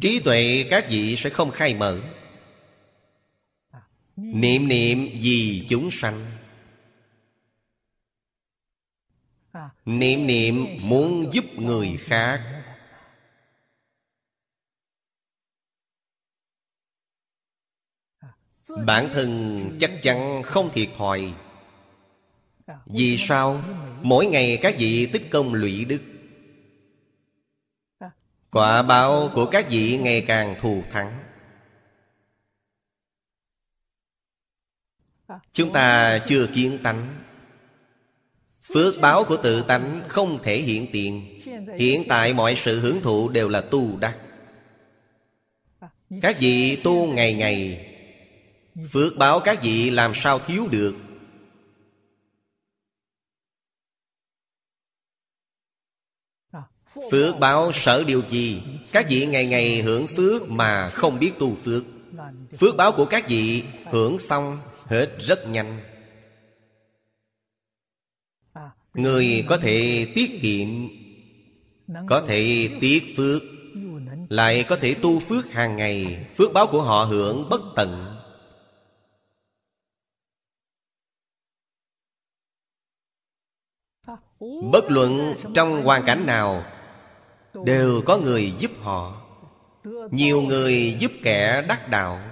Trí tuệ các vị sẽ không khai mở niệm niệm vì chúng sanh. Niệm niệm muốn giúp người khác. Bản thân chắc chắn không thiệt thòi. Vì sao? Mỗi ngày các vị tích công lụy đức. Quả báo của các vị ngày càng thù thắng. Chúng ta chưa kiến tánh. Phước báo của tự tánh không thể hiện tiền. Hiện tại mọi sự hưởng thụ đều là tu đắc. Các vị tu ngày ngày. Phước báo các vị làm sao thiếu được? Phước báo sở điều gì? Các vị ngày ngày hưởng phước mà không biết tu phước. Phước báo của các vị hưởng xong hết rất nhanh. Người có thể tiết kiệm, Có thể tiết phước, Lại có thể tu phước hàng ngày. Phước báo của họ hưởng bất tận. Bất luận trong hoàn cảnh nào, Đều có người giúp họ. Nhiều người giúp kẻ đắc đạo.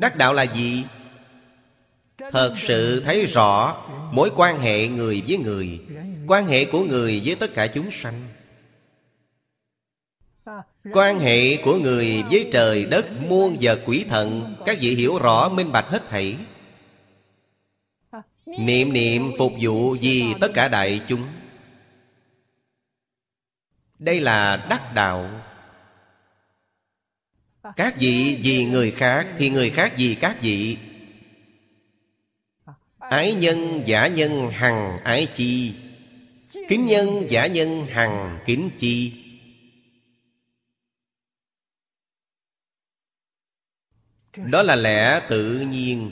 Đắc đạo là gì? Thật sự thấy rõ mối quan hệ người với người, Quan hệ của người với tất cả chúng sanh. Quan hệ của người với trời đất, muôn vật quỷ thần, Các vị hiểu rõ, minh bạch hết thảy. Niệm niệm phục vụ vì tất cả đại chúng. Đây là đắc đạo. Các vị vì người khác Thì người khác vì các vị. Ái nhân giả nhân hằng ái chi. Kính nhân giả nhân hằng kính chi. Đó là lẽ tự nhiên.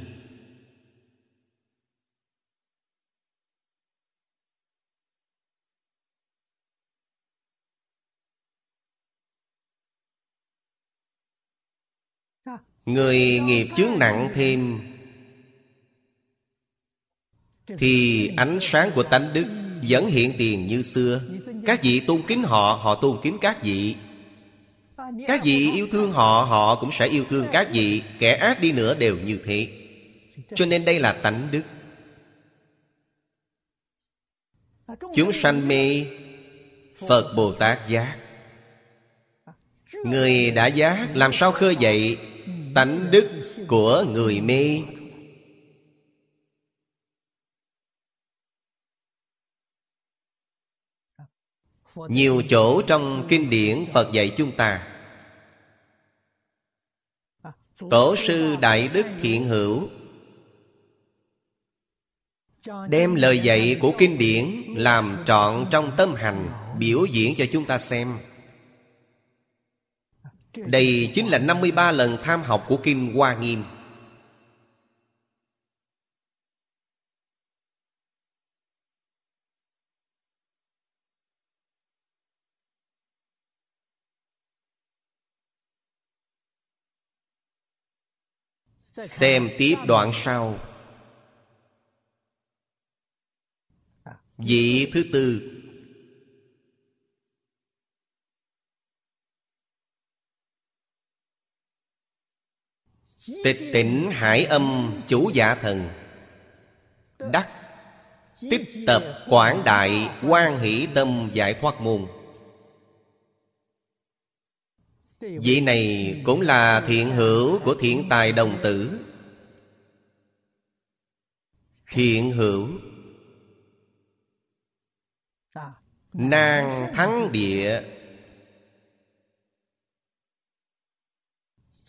Người nghiệp chướng nặng thêm, thì ánh sáng của tánh đức vẫn hiện tiền như xưa. Các vị tôn kính họ họ tôn kính các vị. Các vị yêu thương họ Họ cũng sẽ yêu thương các vị. Kẻ ác đi nữa đều như thế. Cho nên đây là tánh đức. Chúng sanh mê Phật Bồ Tát giác. Người đã giác, làm sao khơi dậy Tánh đức của người mê. Nhiều chỗ trong kinh điển Phật dạy chúng ta. Tổ sư Đại Đức Thiện Hữu Đem lời dạy của kinh điển Làm trọn trong tâm hành Biểu diễn cho chúng ta xem. Đây chính là 53 lần tham học của Kim Hoa Nghiêm. Xem tiếp đoạn sau. Vị thứ tư. Tịch tỉnh hải âm chủ giả thần. Đắc. Tích tập quảng đại quan hỷ tâm giải thoát môn. Vị này cũng là thiện hữu của thiện tài đồng tử. Thiện hữu. Nang thắng địa.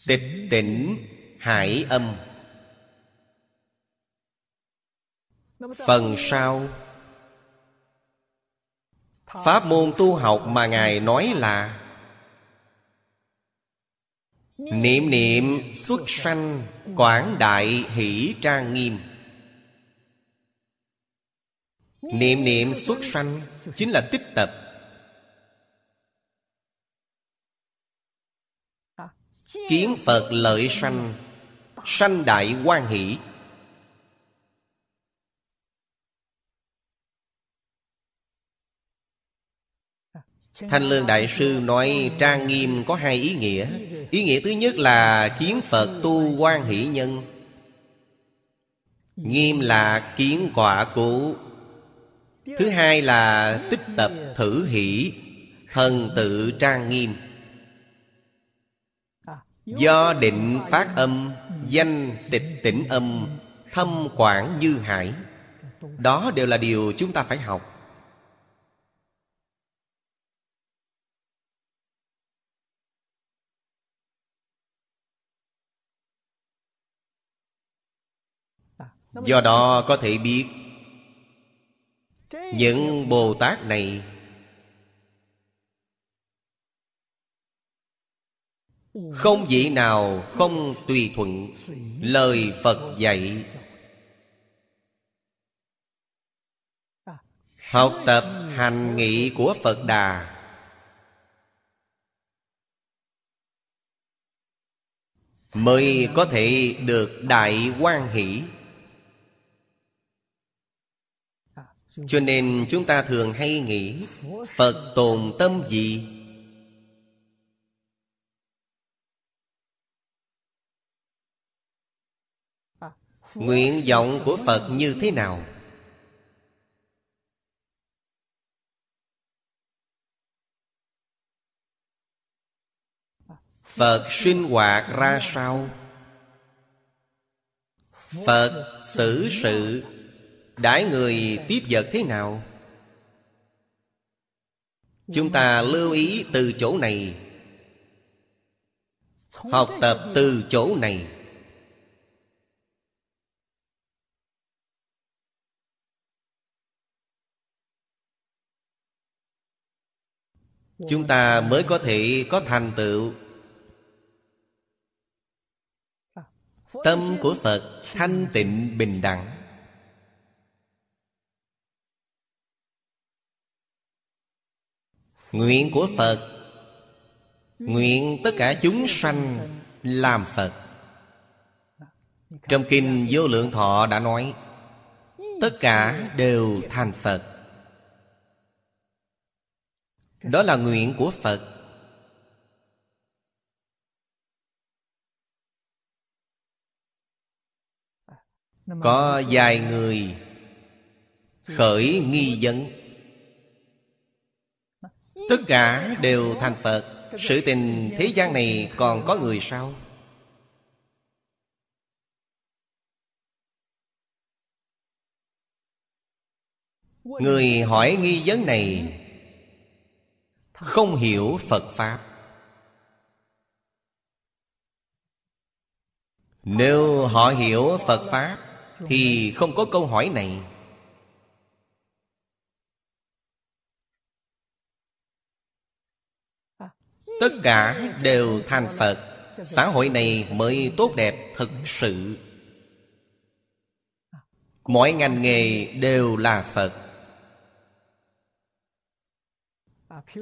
Tịch tỉnh hải âm. Phần sau. Pháp môn tu học mà Ngài nói là Niệm niệm xuất sanh Quảng đại hỷ trang nghiêm. Niệm niệm xuất sanh Chính là tích tập. Kiến Phật lợi sanh Sanh đại quan hỷ. Thanh Lương Đại Sư nói, trang nghiêm có hai ý nghĩa. Ý nghĩa thứ nhất là kiến Phật tu quan hỷ nhân. Nghiêm là kiến quả cũ Thứ hai là tích tập thử hỷ, Thần tự trang nghiêm. Do định phát âm Danh tịch tỉnh âm, Thâm quảng như hải. Đó đều là điều chúng ta phải học. Do đó có thể biết, Những Bồ Tát này Không vị nào không tùy thuận, Lời Phật dạy. Học tập hành nghị của Phật Đà. Mới có thể được đại quan hỷ. Cho nên chúng ta thường hay nghĩ, Phật tồn tâm gì? Nguyện vọng của Phật như thế nào? Phật sinh hoạt ra sao? Phật xử sự, Đãi người tiếp vật thế nào? Chúng ta lưu ý từ chỗ này. Học tập từ chỗ này. Chúng ta mới có thể có thành tựu. Tâm của Phật thanh tịnh bình đẳng. Nguyện của Phật, Nguyện tất cả chúng sanh làm Phật. Trong Kinh Vô Lượng Thọ đã nói, Tất cả đều thành Phật. Đó là nguyện của Phật. Có vài người Khởi nghi vấn. Tất cả đều thành Phật. Sự tình thế gian này còn có người sao? Người hỏi nghi vấn này không hiểu Phật Pháp. Nếu họ hiểu Phật Pháp Thì không có câu hỏi này. Tất cả đều thành Phật, Xã hội này mới tốt đẹp thực sự. Mọi ngành nghề đều là Phật.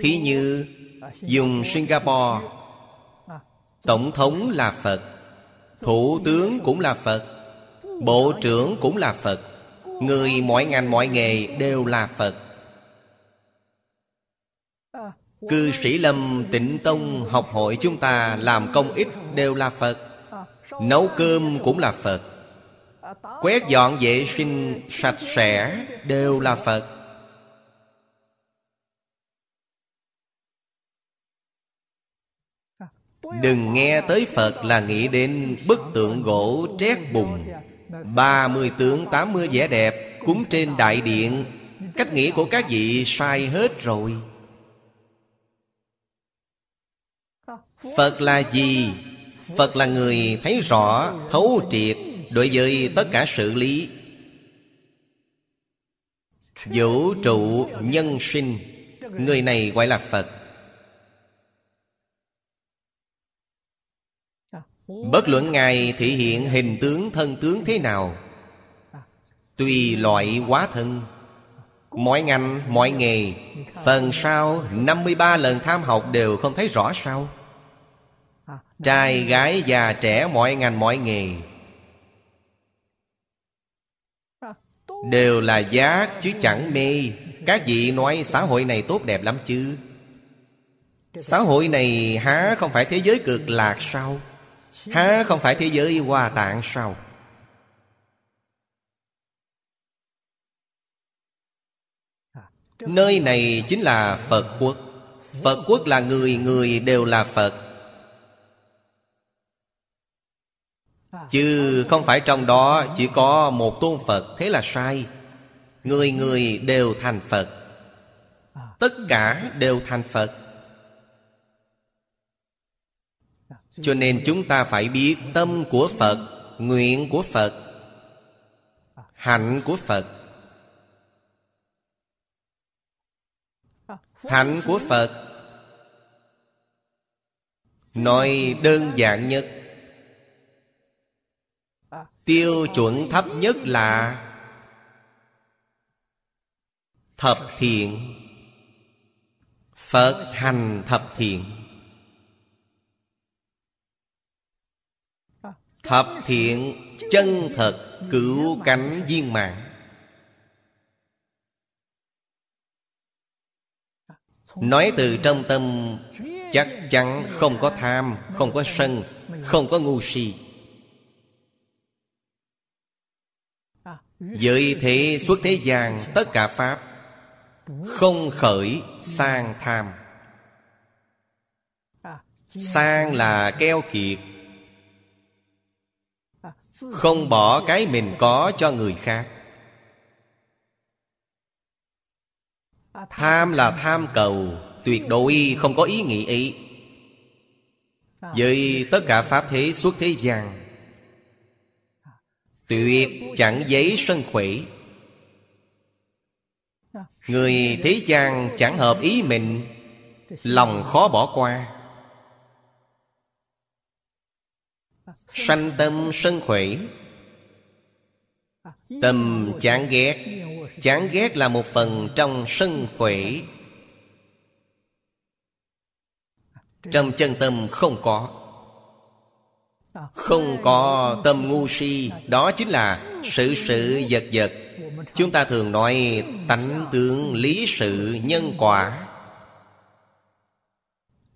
Thí như dùng Singapore. Tổng thống là Phật, Thủ tướng cũng là Phật, Bộ trưởng cũng là Phật, Người mọi ngành mọi nghề đều là Phật. Cư sĩ Lâm Tịnh Tông học hội chúng ta làm công ích đều là Phật, Nấu cơm cũng là Phật. Quét dọn vệ sinh sạch sẽ đều là Phật. Đừng nghe tới Phật là nghĩ đến bức tượng gỗ trét bùn ba mươi tướng tám mươi vẻ đẹp Cúng trên đại điện. Cách nghĩ của các vị sai hết rồi. Phật là gì? Phật là người thấy rõ, thấu triệt Đối với tất cả sự lý. Vũ trụ nhân sinh. Người này gọi là Phật. Bất luận Ngài thể hiện hình tướng thân tướng thế nào Tùy loại quá thân Mọi ngành, mọi nghề Phần sau 53 lần tham học đều không thấy rõ sao. Trai, gái, già, trẻ, mọi ngành, mọi nghề Đều là giác chứ chẳng mê. Các vị nói xã hội này tốt đẹp lắm chứ. Xã hội này há không phải thế giới cực lạc sao? Há không phải thế giới hoa tạng sao? Nơi này chính là Phật quốc. Phật quốc là người người đều là Phật. Chứ không phải trong đó chỉ có một tôn Phật Thế là sai. Người người đều thành Phật. Tất cả đều thành Phật Cho nên chúng ta phải biết tâm của Phật, Nguyện của Phật, Hạnh của Phật. Hạnh của Phật Nói đơn giản nhất. Tiêu chuẩn thấp nhất là Thập thiện. Phật hành thập thiện. Thập thiện chân thật cửu cánh viên mạng Nói từ trong tâm, Chắc chắn không có tham, Không có sân, Không có ngu si. Giới thế xuất thế gian, Tất cả Pháp Không khởi sang tham. Sang là keo kiệt không bỏ cái mình có cho người khác. Tham là tham cầu, Tuyệt đối không có ý nghĩ ý. Với tất cả Pháp thế suốt thế gian, Tuyệt chẳng giấy sân khỏe Người thế gian chẳng hợp ý mình, Lòng khó bỏ qua. Sanh tâm sân khỏe. Tâm chán ghét. Chán ghét là một phần trong sân khỏe. Trong chân tâm không có. Không có tâm ngu si. Đó chính là sự sự vật vật. Chúng ta thường nói tánh tướng lý sự nhân quả.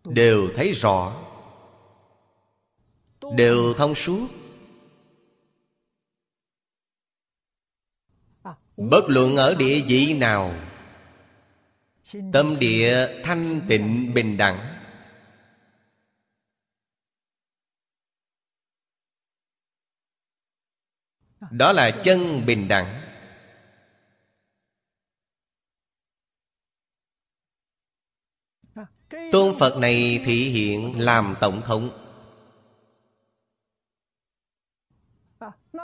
Đều thấy rõ đều thông suốt. Bất luận ở địa vị nào, tâm địa thanh tịnh bình đẳng. Đó là chân bình đẳng. Tôn phật này thị hiện làm tổng thống.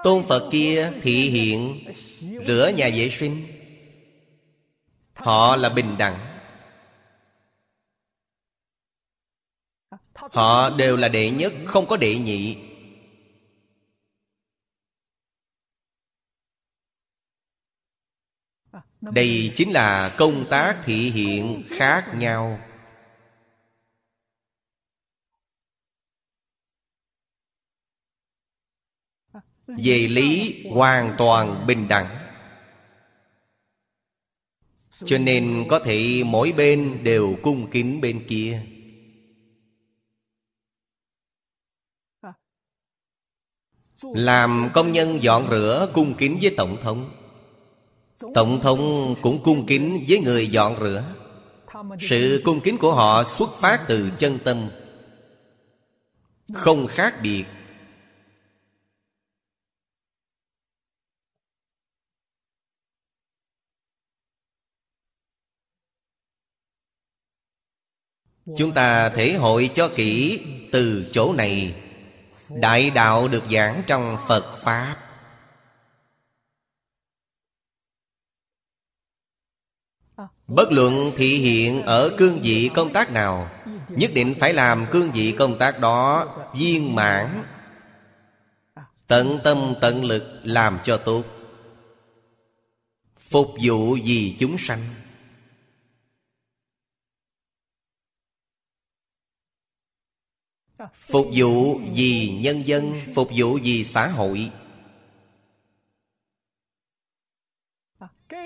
Tôn phật kia thị hiện, rửa nhà vệ sinh. Họ là bình đẳng. Họ đều là đệ nhất, không có đệ nhị. Đây chính là công tác thị hiện khác nhau. Về lý hoàn toàn bình đẳng. Cho nên có thể mỗi bên đều cung kính bên kia. Làm công nhân dọn rửa cung kính với tổng thống. Tổng thống cũng cung kính với người dọn rửa. Sự cung kính của họ xuất phát từ chân tâm. Không khác biệt chúng ta thể hội cho kỹ từ chỗ này. Đại đạo được giảng trong phật pháp. Bất luận thị hiện ở cương vị công tác nào, nhất định phải làm cương vị công tác đó viên mãn. Tận tâm tận lực làm cho tốt. Phục vụ vì chúng sanh. Phục vụ vì nhân dân, phục vụ vì xã hội.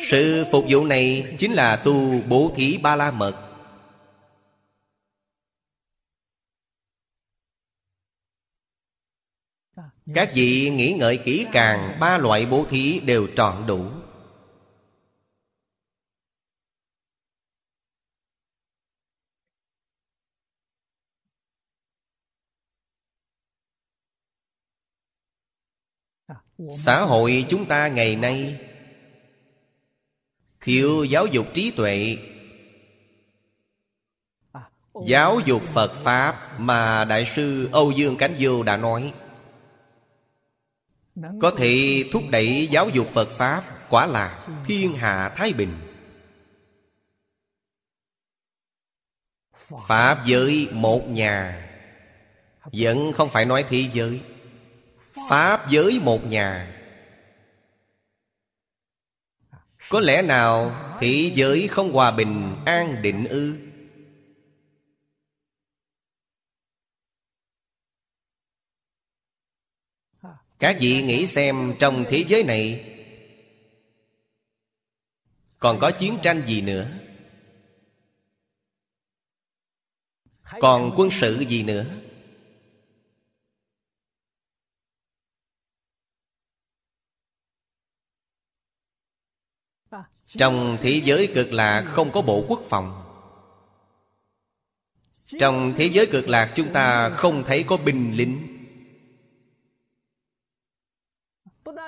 Sự phục vụ này chính là tu bố thí ba la mật các vị nghĩ ngợi kỹ càng ba loại bố thí đều trọn đủ. Xã hội chúng ta ngày nay, thiếu giáo dục trí tuệ. Giáo dục phật pháp mà đại sư âu dương cánh vô đã nói, có thể thúc đẩy giáo dục phật pháp quả là thiên hạ thái bình. Pháp giới một nhà, vẫn không phải nói thế giới. Pháp giới một nhà. Có lẽ nào thế giới không hòa bình, an định ư? Các vị nghĩ xem trong thế giới này, Còn có chiến tranh gì nữa? Còn quân sự gì nữa? Trong thế giới cực lạc không có bộ quốc phòng. Trong thế giới cực lạc chúng ta không thấy có binh lính.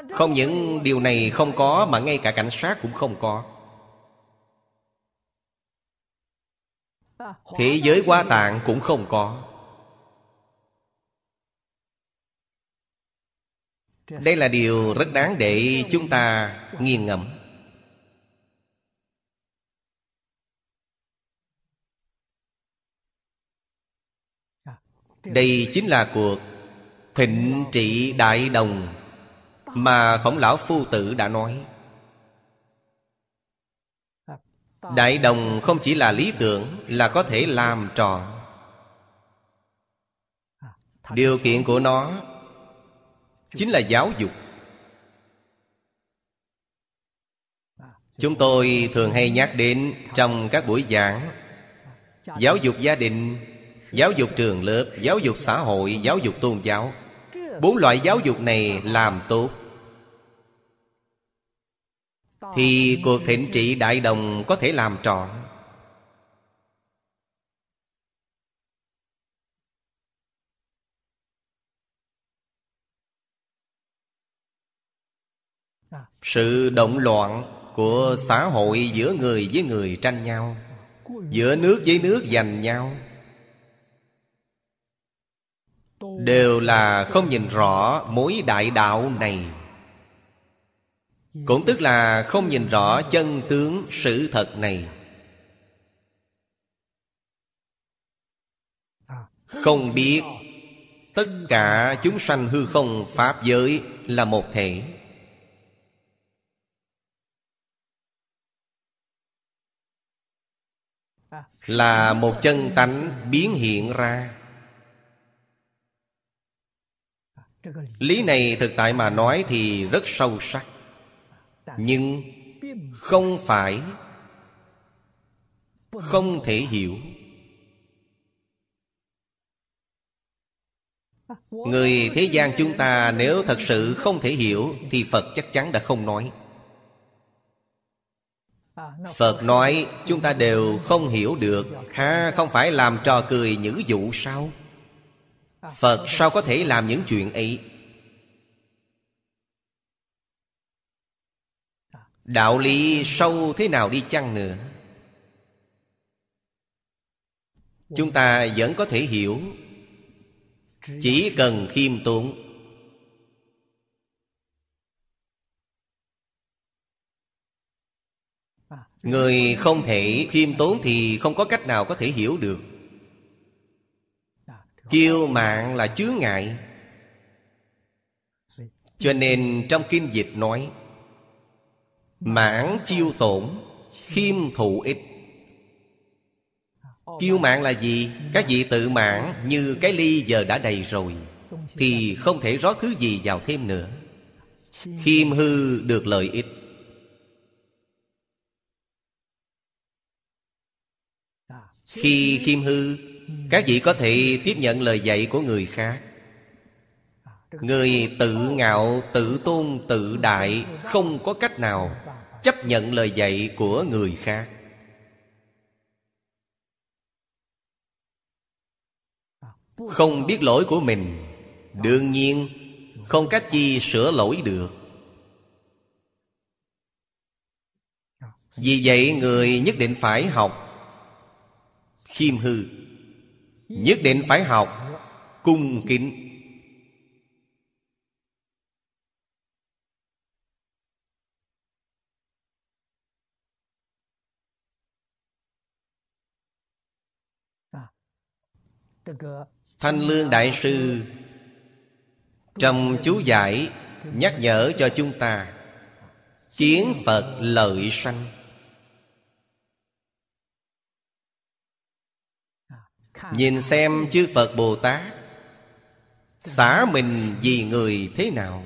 Không những điều này không có, Mà ngay cả cảnh sát cũng không có. Thế giới hoa tạng cũng không có. Đây là điều rất đáng để chúng ta nghiền ngẫm. Đây chính là cuộc thịnh trị đại đồng Mà khổng lão phu tử đã nói. Đại đồng không chỉ là lý tưởng, Là có thể làm tròn Điều kiện của nó Chính là giáo dục. Chúng tôi thường hay nhắc đến Trong các buổi giảng, Giáo dục gia đình Giáo dục trường lớp, Giáo dục xã hội, Giáo dục tôn giáo. Bốn loại giáo dục này làm tốt. Thì cuộc thịnh trị đại đồng có thể làm trọn. Sự động loạn của xã hội giữa người với người tranh nhau, giữa nước với nước giành nhau đều là không nhìn rõ mối đại đạo này. Cũng tức là không nhìn rõ chân tướng sự thật này. Không biết tất cả chúng sanh hư không pháp giới là một thể. Là một chân tánh biến hiện ra. Lý này thực tại mà nói thì rất sâu sắc. Nhưng không phải không thể hiểu. Người thế gian chúng ta nếu thật sự không thể hiểu thì phật chắc chắn đã không nói. Phật nói chúng ta đều không hiểu được. Ha, không phải làm trò cười nhữ dụ sao? Phật sao có thể làm những chuyện ấy? Đạo lý sâu thế nào đi chăng nữa? Chúng ta vẫn có thể hiểu. Chỉ cần khiêm tốn. Người không thể khiêm tốn thì không có cách nào có thể hiểu được kiêu mạng là chướng ngại. Cho nên trong kinh dịch nói mãn chiêu tổn, khiêm thụ ích kiêu mạng là gì? Các vị tự mãn như cái ly giờ đã đầy rồi, thì không thể rót thứ gì vào thêm nữa. Khiêm hư được lợi ích. Khi khiêm hư các vị có thể tiếp nhận lời dạy của người khác. Người tự ngạo, tự tôn, tự đại không có cách nào chấp nhận lời dạy của người khác. Không biết lỗi của mình, đương nhiên không cách chi sửa lỗi được. Vì vậy người nhất định phải học khiêm hư nhất định phải học, cung kính. Thanh lương đại sư trong chú giải nhắc nhở cho chúng ta, kiến phật lợi sanh. Nhìn xem chư Phật Bồ Tát Xả mình vì người thế nào.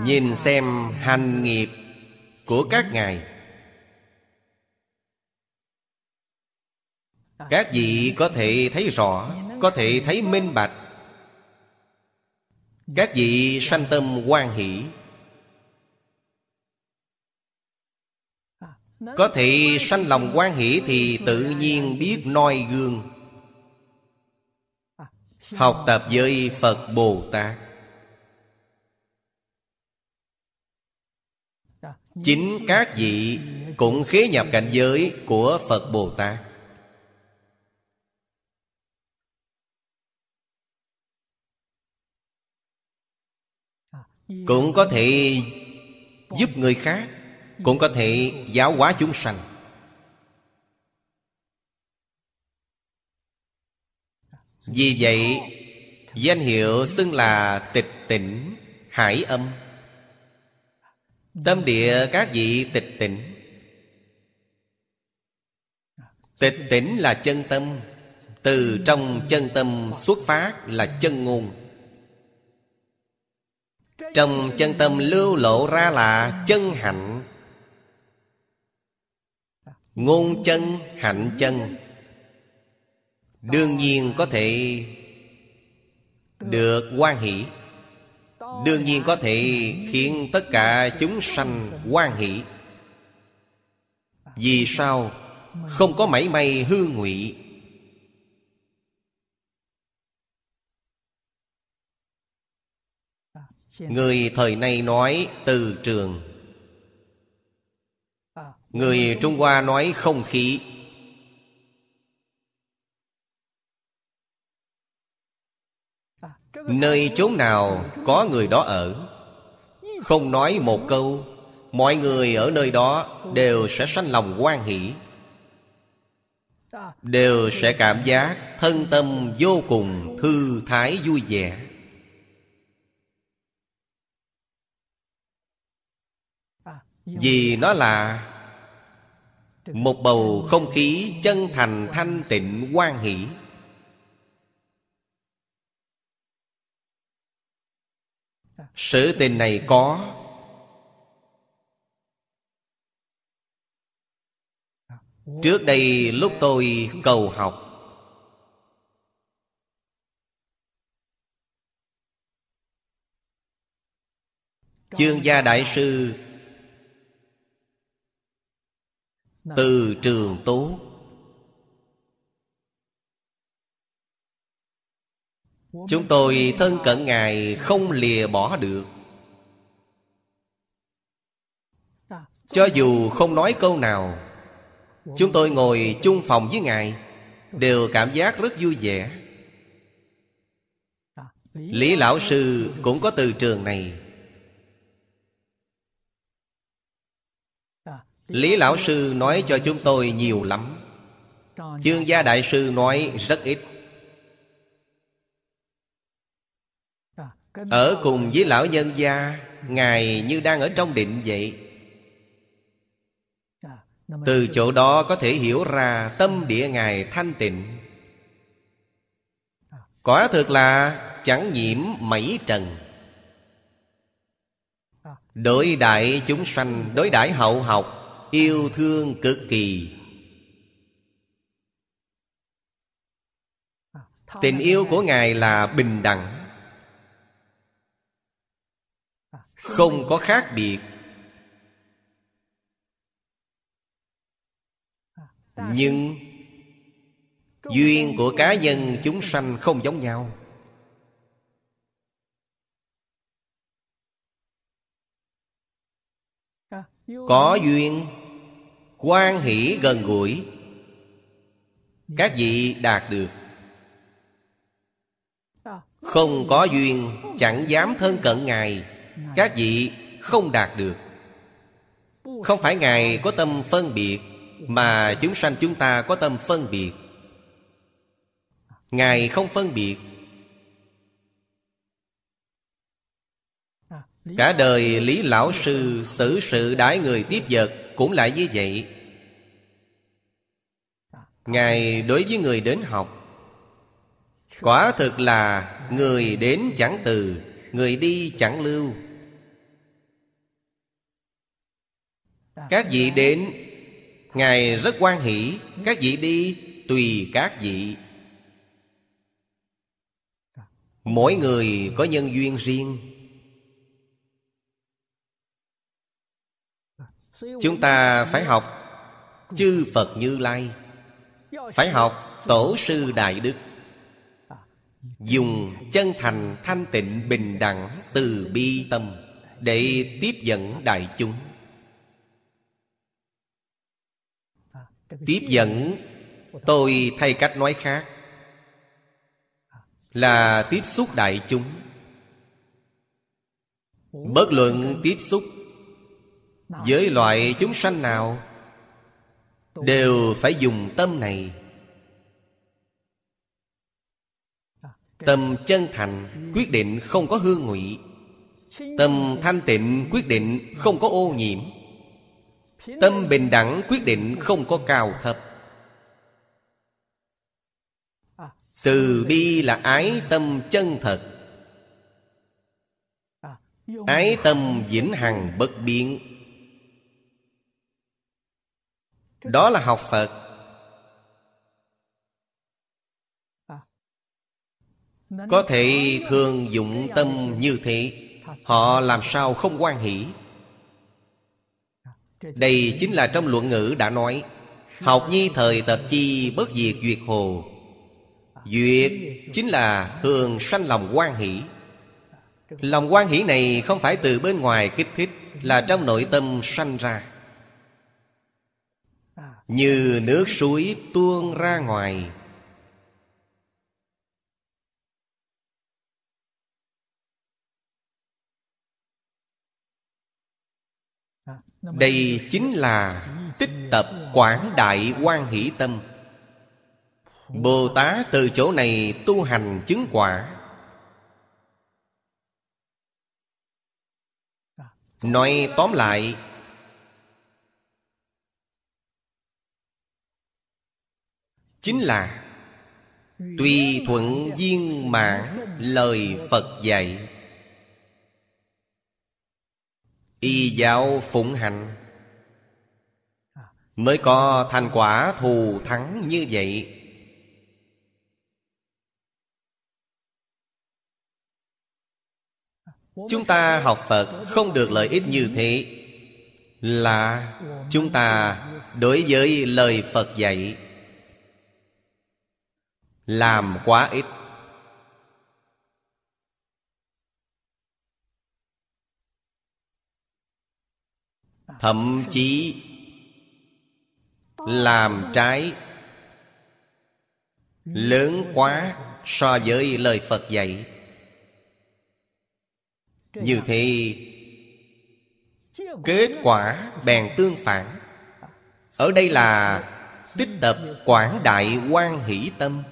Nhìn xem hành nghiệp của các ngài. Các vị có thể thấy rõ Có thể thấy minh bạch. Các vị sanh tâm quan hỷ Có thể sanh lòng quan hỷ Thì tự nhiên biết noi gương. Học tập với Phật Bồ Tát. Chính các vị cũng khế nhập cảnh giới của Phật Bồ Tát. Cũng có thể giúp người khác cũng có thể giáo hóa chúng sanh. Vì vậy, danh hiệu xưng là tịch tỉnh hải âm. Tâm địa các vị tịch tỉnh. Tịch tỉnh là chân tâm, từ trong chân tâm xuất phát là chân ngôn. Trong chân tâm lưu lộ ra là chân hạnh Ngôn chân, hạnh chân. Đương nhiên có thể Được quan hỷ. Đương nhiên có thể khiến tất cả chúng sanh quan hỷ. Vì sao không có mảy may hư ngụy? Người thời nay nói từ trường. Người Trung Hoa nói không khí. Nơi chốn nào có người đó ở? Không nói một câu, Mọi người ở nơi đó Đều sẽ sanh lòng quan hỷ. Đều sẽ cảm giác Thân tâm vô cùng Thư thái vui vẻ. Vì nó là một bầu không khí chân thành thanh tịnh quan hỷ. Sự tình này có Trước đây lúc tôi cầu học. Chương gia đại sư Từ trường tốt Chúng tôi thân cận Ngài không lìa bỏ được. Cho dù không nói câu nào Chúng tôi ngồi chung phòng với Ngài Đều cảm giác rất vui vẻ. Lý Lão Sư cũng có từ trường này Lý Lão Sư nói cho chúng tôi nhiều lắm. Chương gia Đại Sư nói rất ít. Ở cùng với lão nhân gia, Ngài như đang ở trong định vậy. Từ chỗ đó có thể hiểu ra Tâm địa Ngài thanh tịnh. Quả thực là chẳng nhiễm mảy trần. Đối đại chúng sanh, Đối đại hậu học Yêu thương cực kỳ. Tình yêu của Ngài là bình đẳng, Không có khác biệt. Nhưng Duyên của cá nhân chúng sanh không giống nhau. Có duyên quan hỷ gần gũi. Các vị đạt được. Không có duyên, chẳng dám thân cận ngài. Các vị không đạt được. Không phải ngài có tâm phân biệt, mà chúng sanh chúng ta có tâm phân biệt. Ngài không phân biệt. Cả đời lý lão sư xử sự đãi người tiếp vật cũng lại như vậy ngài đối với người đến học. Quả thực là người đến chẳng từ, người đi chẳng lưu. Các vị đến, ngài rất quan hỷ, các vị đi tùy các vị. Mỗi người có nhân duyên riêng. Chúng ta phải học chư phật như lai phải học tổ sư đại đức. Dùng chân thành thanh tịnh bình đẳng từ bi tâm để tiếp dẫn đại chúng. Tiếp dẫn, tôi thay cách nói khác, là tiếp xúc đại chúng. Bất luận tiếp xúc với loại chúng sanh nào đều phải dùng tâm này. Tâm chân thành quyết định không có hương ngụy. Tâm thanh tịnh quyết định không có ô nhiễm. Tâm bình đẳng quyết định không có cao thấp. Từ bi là ái tâm chân thật. Ái tâm vĩnh hằng bất biến đó là học phật. Có thể thường dụng tâm như thế, họ làm sao không quan hỷ? Đây chính là trong luận ngữ đã nói, học nhi thời tập chi bất diệt duyệt hồ. Duyệt chính là thường sanh lòng quan hỷ. Lòng quan hỷ này không phải từ bên ngoài kích thích, Là trong nội tâm sanh ra. Như nước suối tuôn ra ngoài. Đây chính là tích tập quảng đại quan hỷ tâm. Bồ Tát từ chỗ này tu hành chứng quả. Nói tóm lại Chính là Tùy thuận viên mãn lời Phật dạy, Y giáo phụng hành, Mới có thành quả thù thắng như vậy. Chúng ta học Phật không được lợi ích như thế, Là chúng ta đối với lời Phật dạy. Làm quá ít. Thậm chí Làm trái Lớn quá so với lời Phật dạy. Như thế, Kết quả bèn tương phản. Ở đây là Tích tập quảng đại quan hỷ tâm.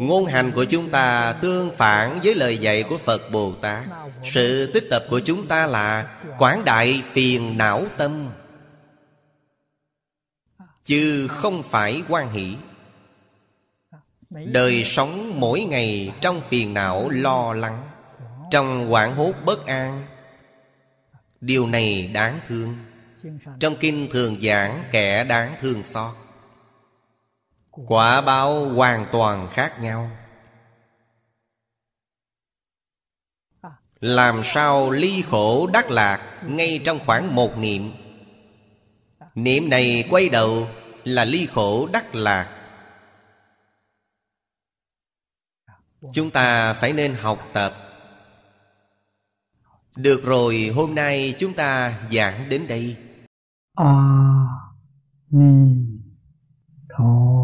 Ngôn hành của chúng ta tương phản với lời dạy của Phật Bồ Tát. Sự tích tập của chúng ta là Quảng đại phiền não tâm. Chứ không phải quan hỷ. Đời sống mỗi ngày trong phiền não lo lắng, Trong hoảng hốt bất an. Điều này đáng thương. Trong kinh thường giảng, kẻ đáng thương xót. Quả báo hoàn toàn khác nhau. Làm sao ly khổ đắc lạc Ngay trong khoảng một niệm? Niệm này quay đầu là ly khổ đắc lạc. Chúng ta phải nên học tập. Được rồi, hôm nay chúng ta giảng đến đây. A Ni Tho.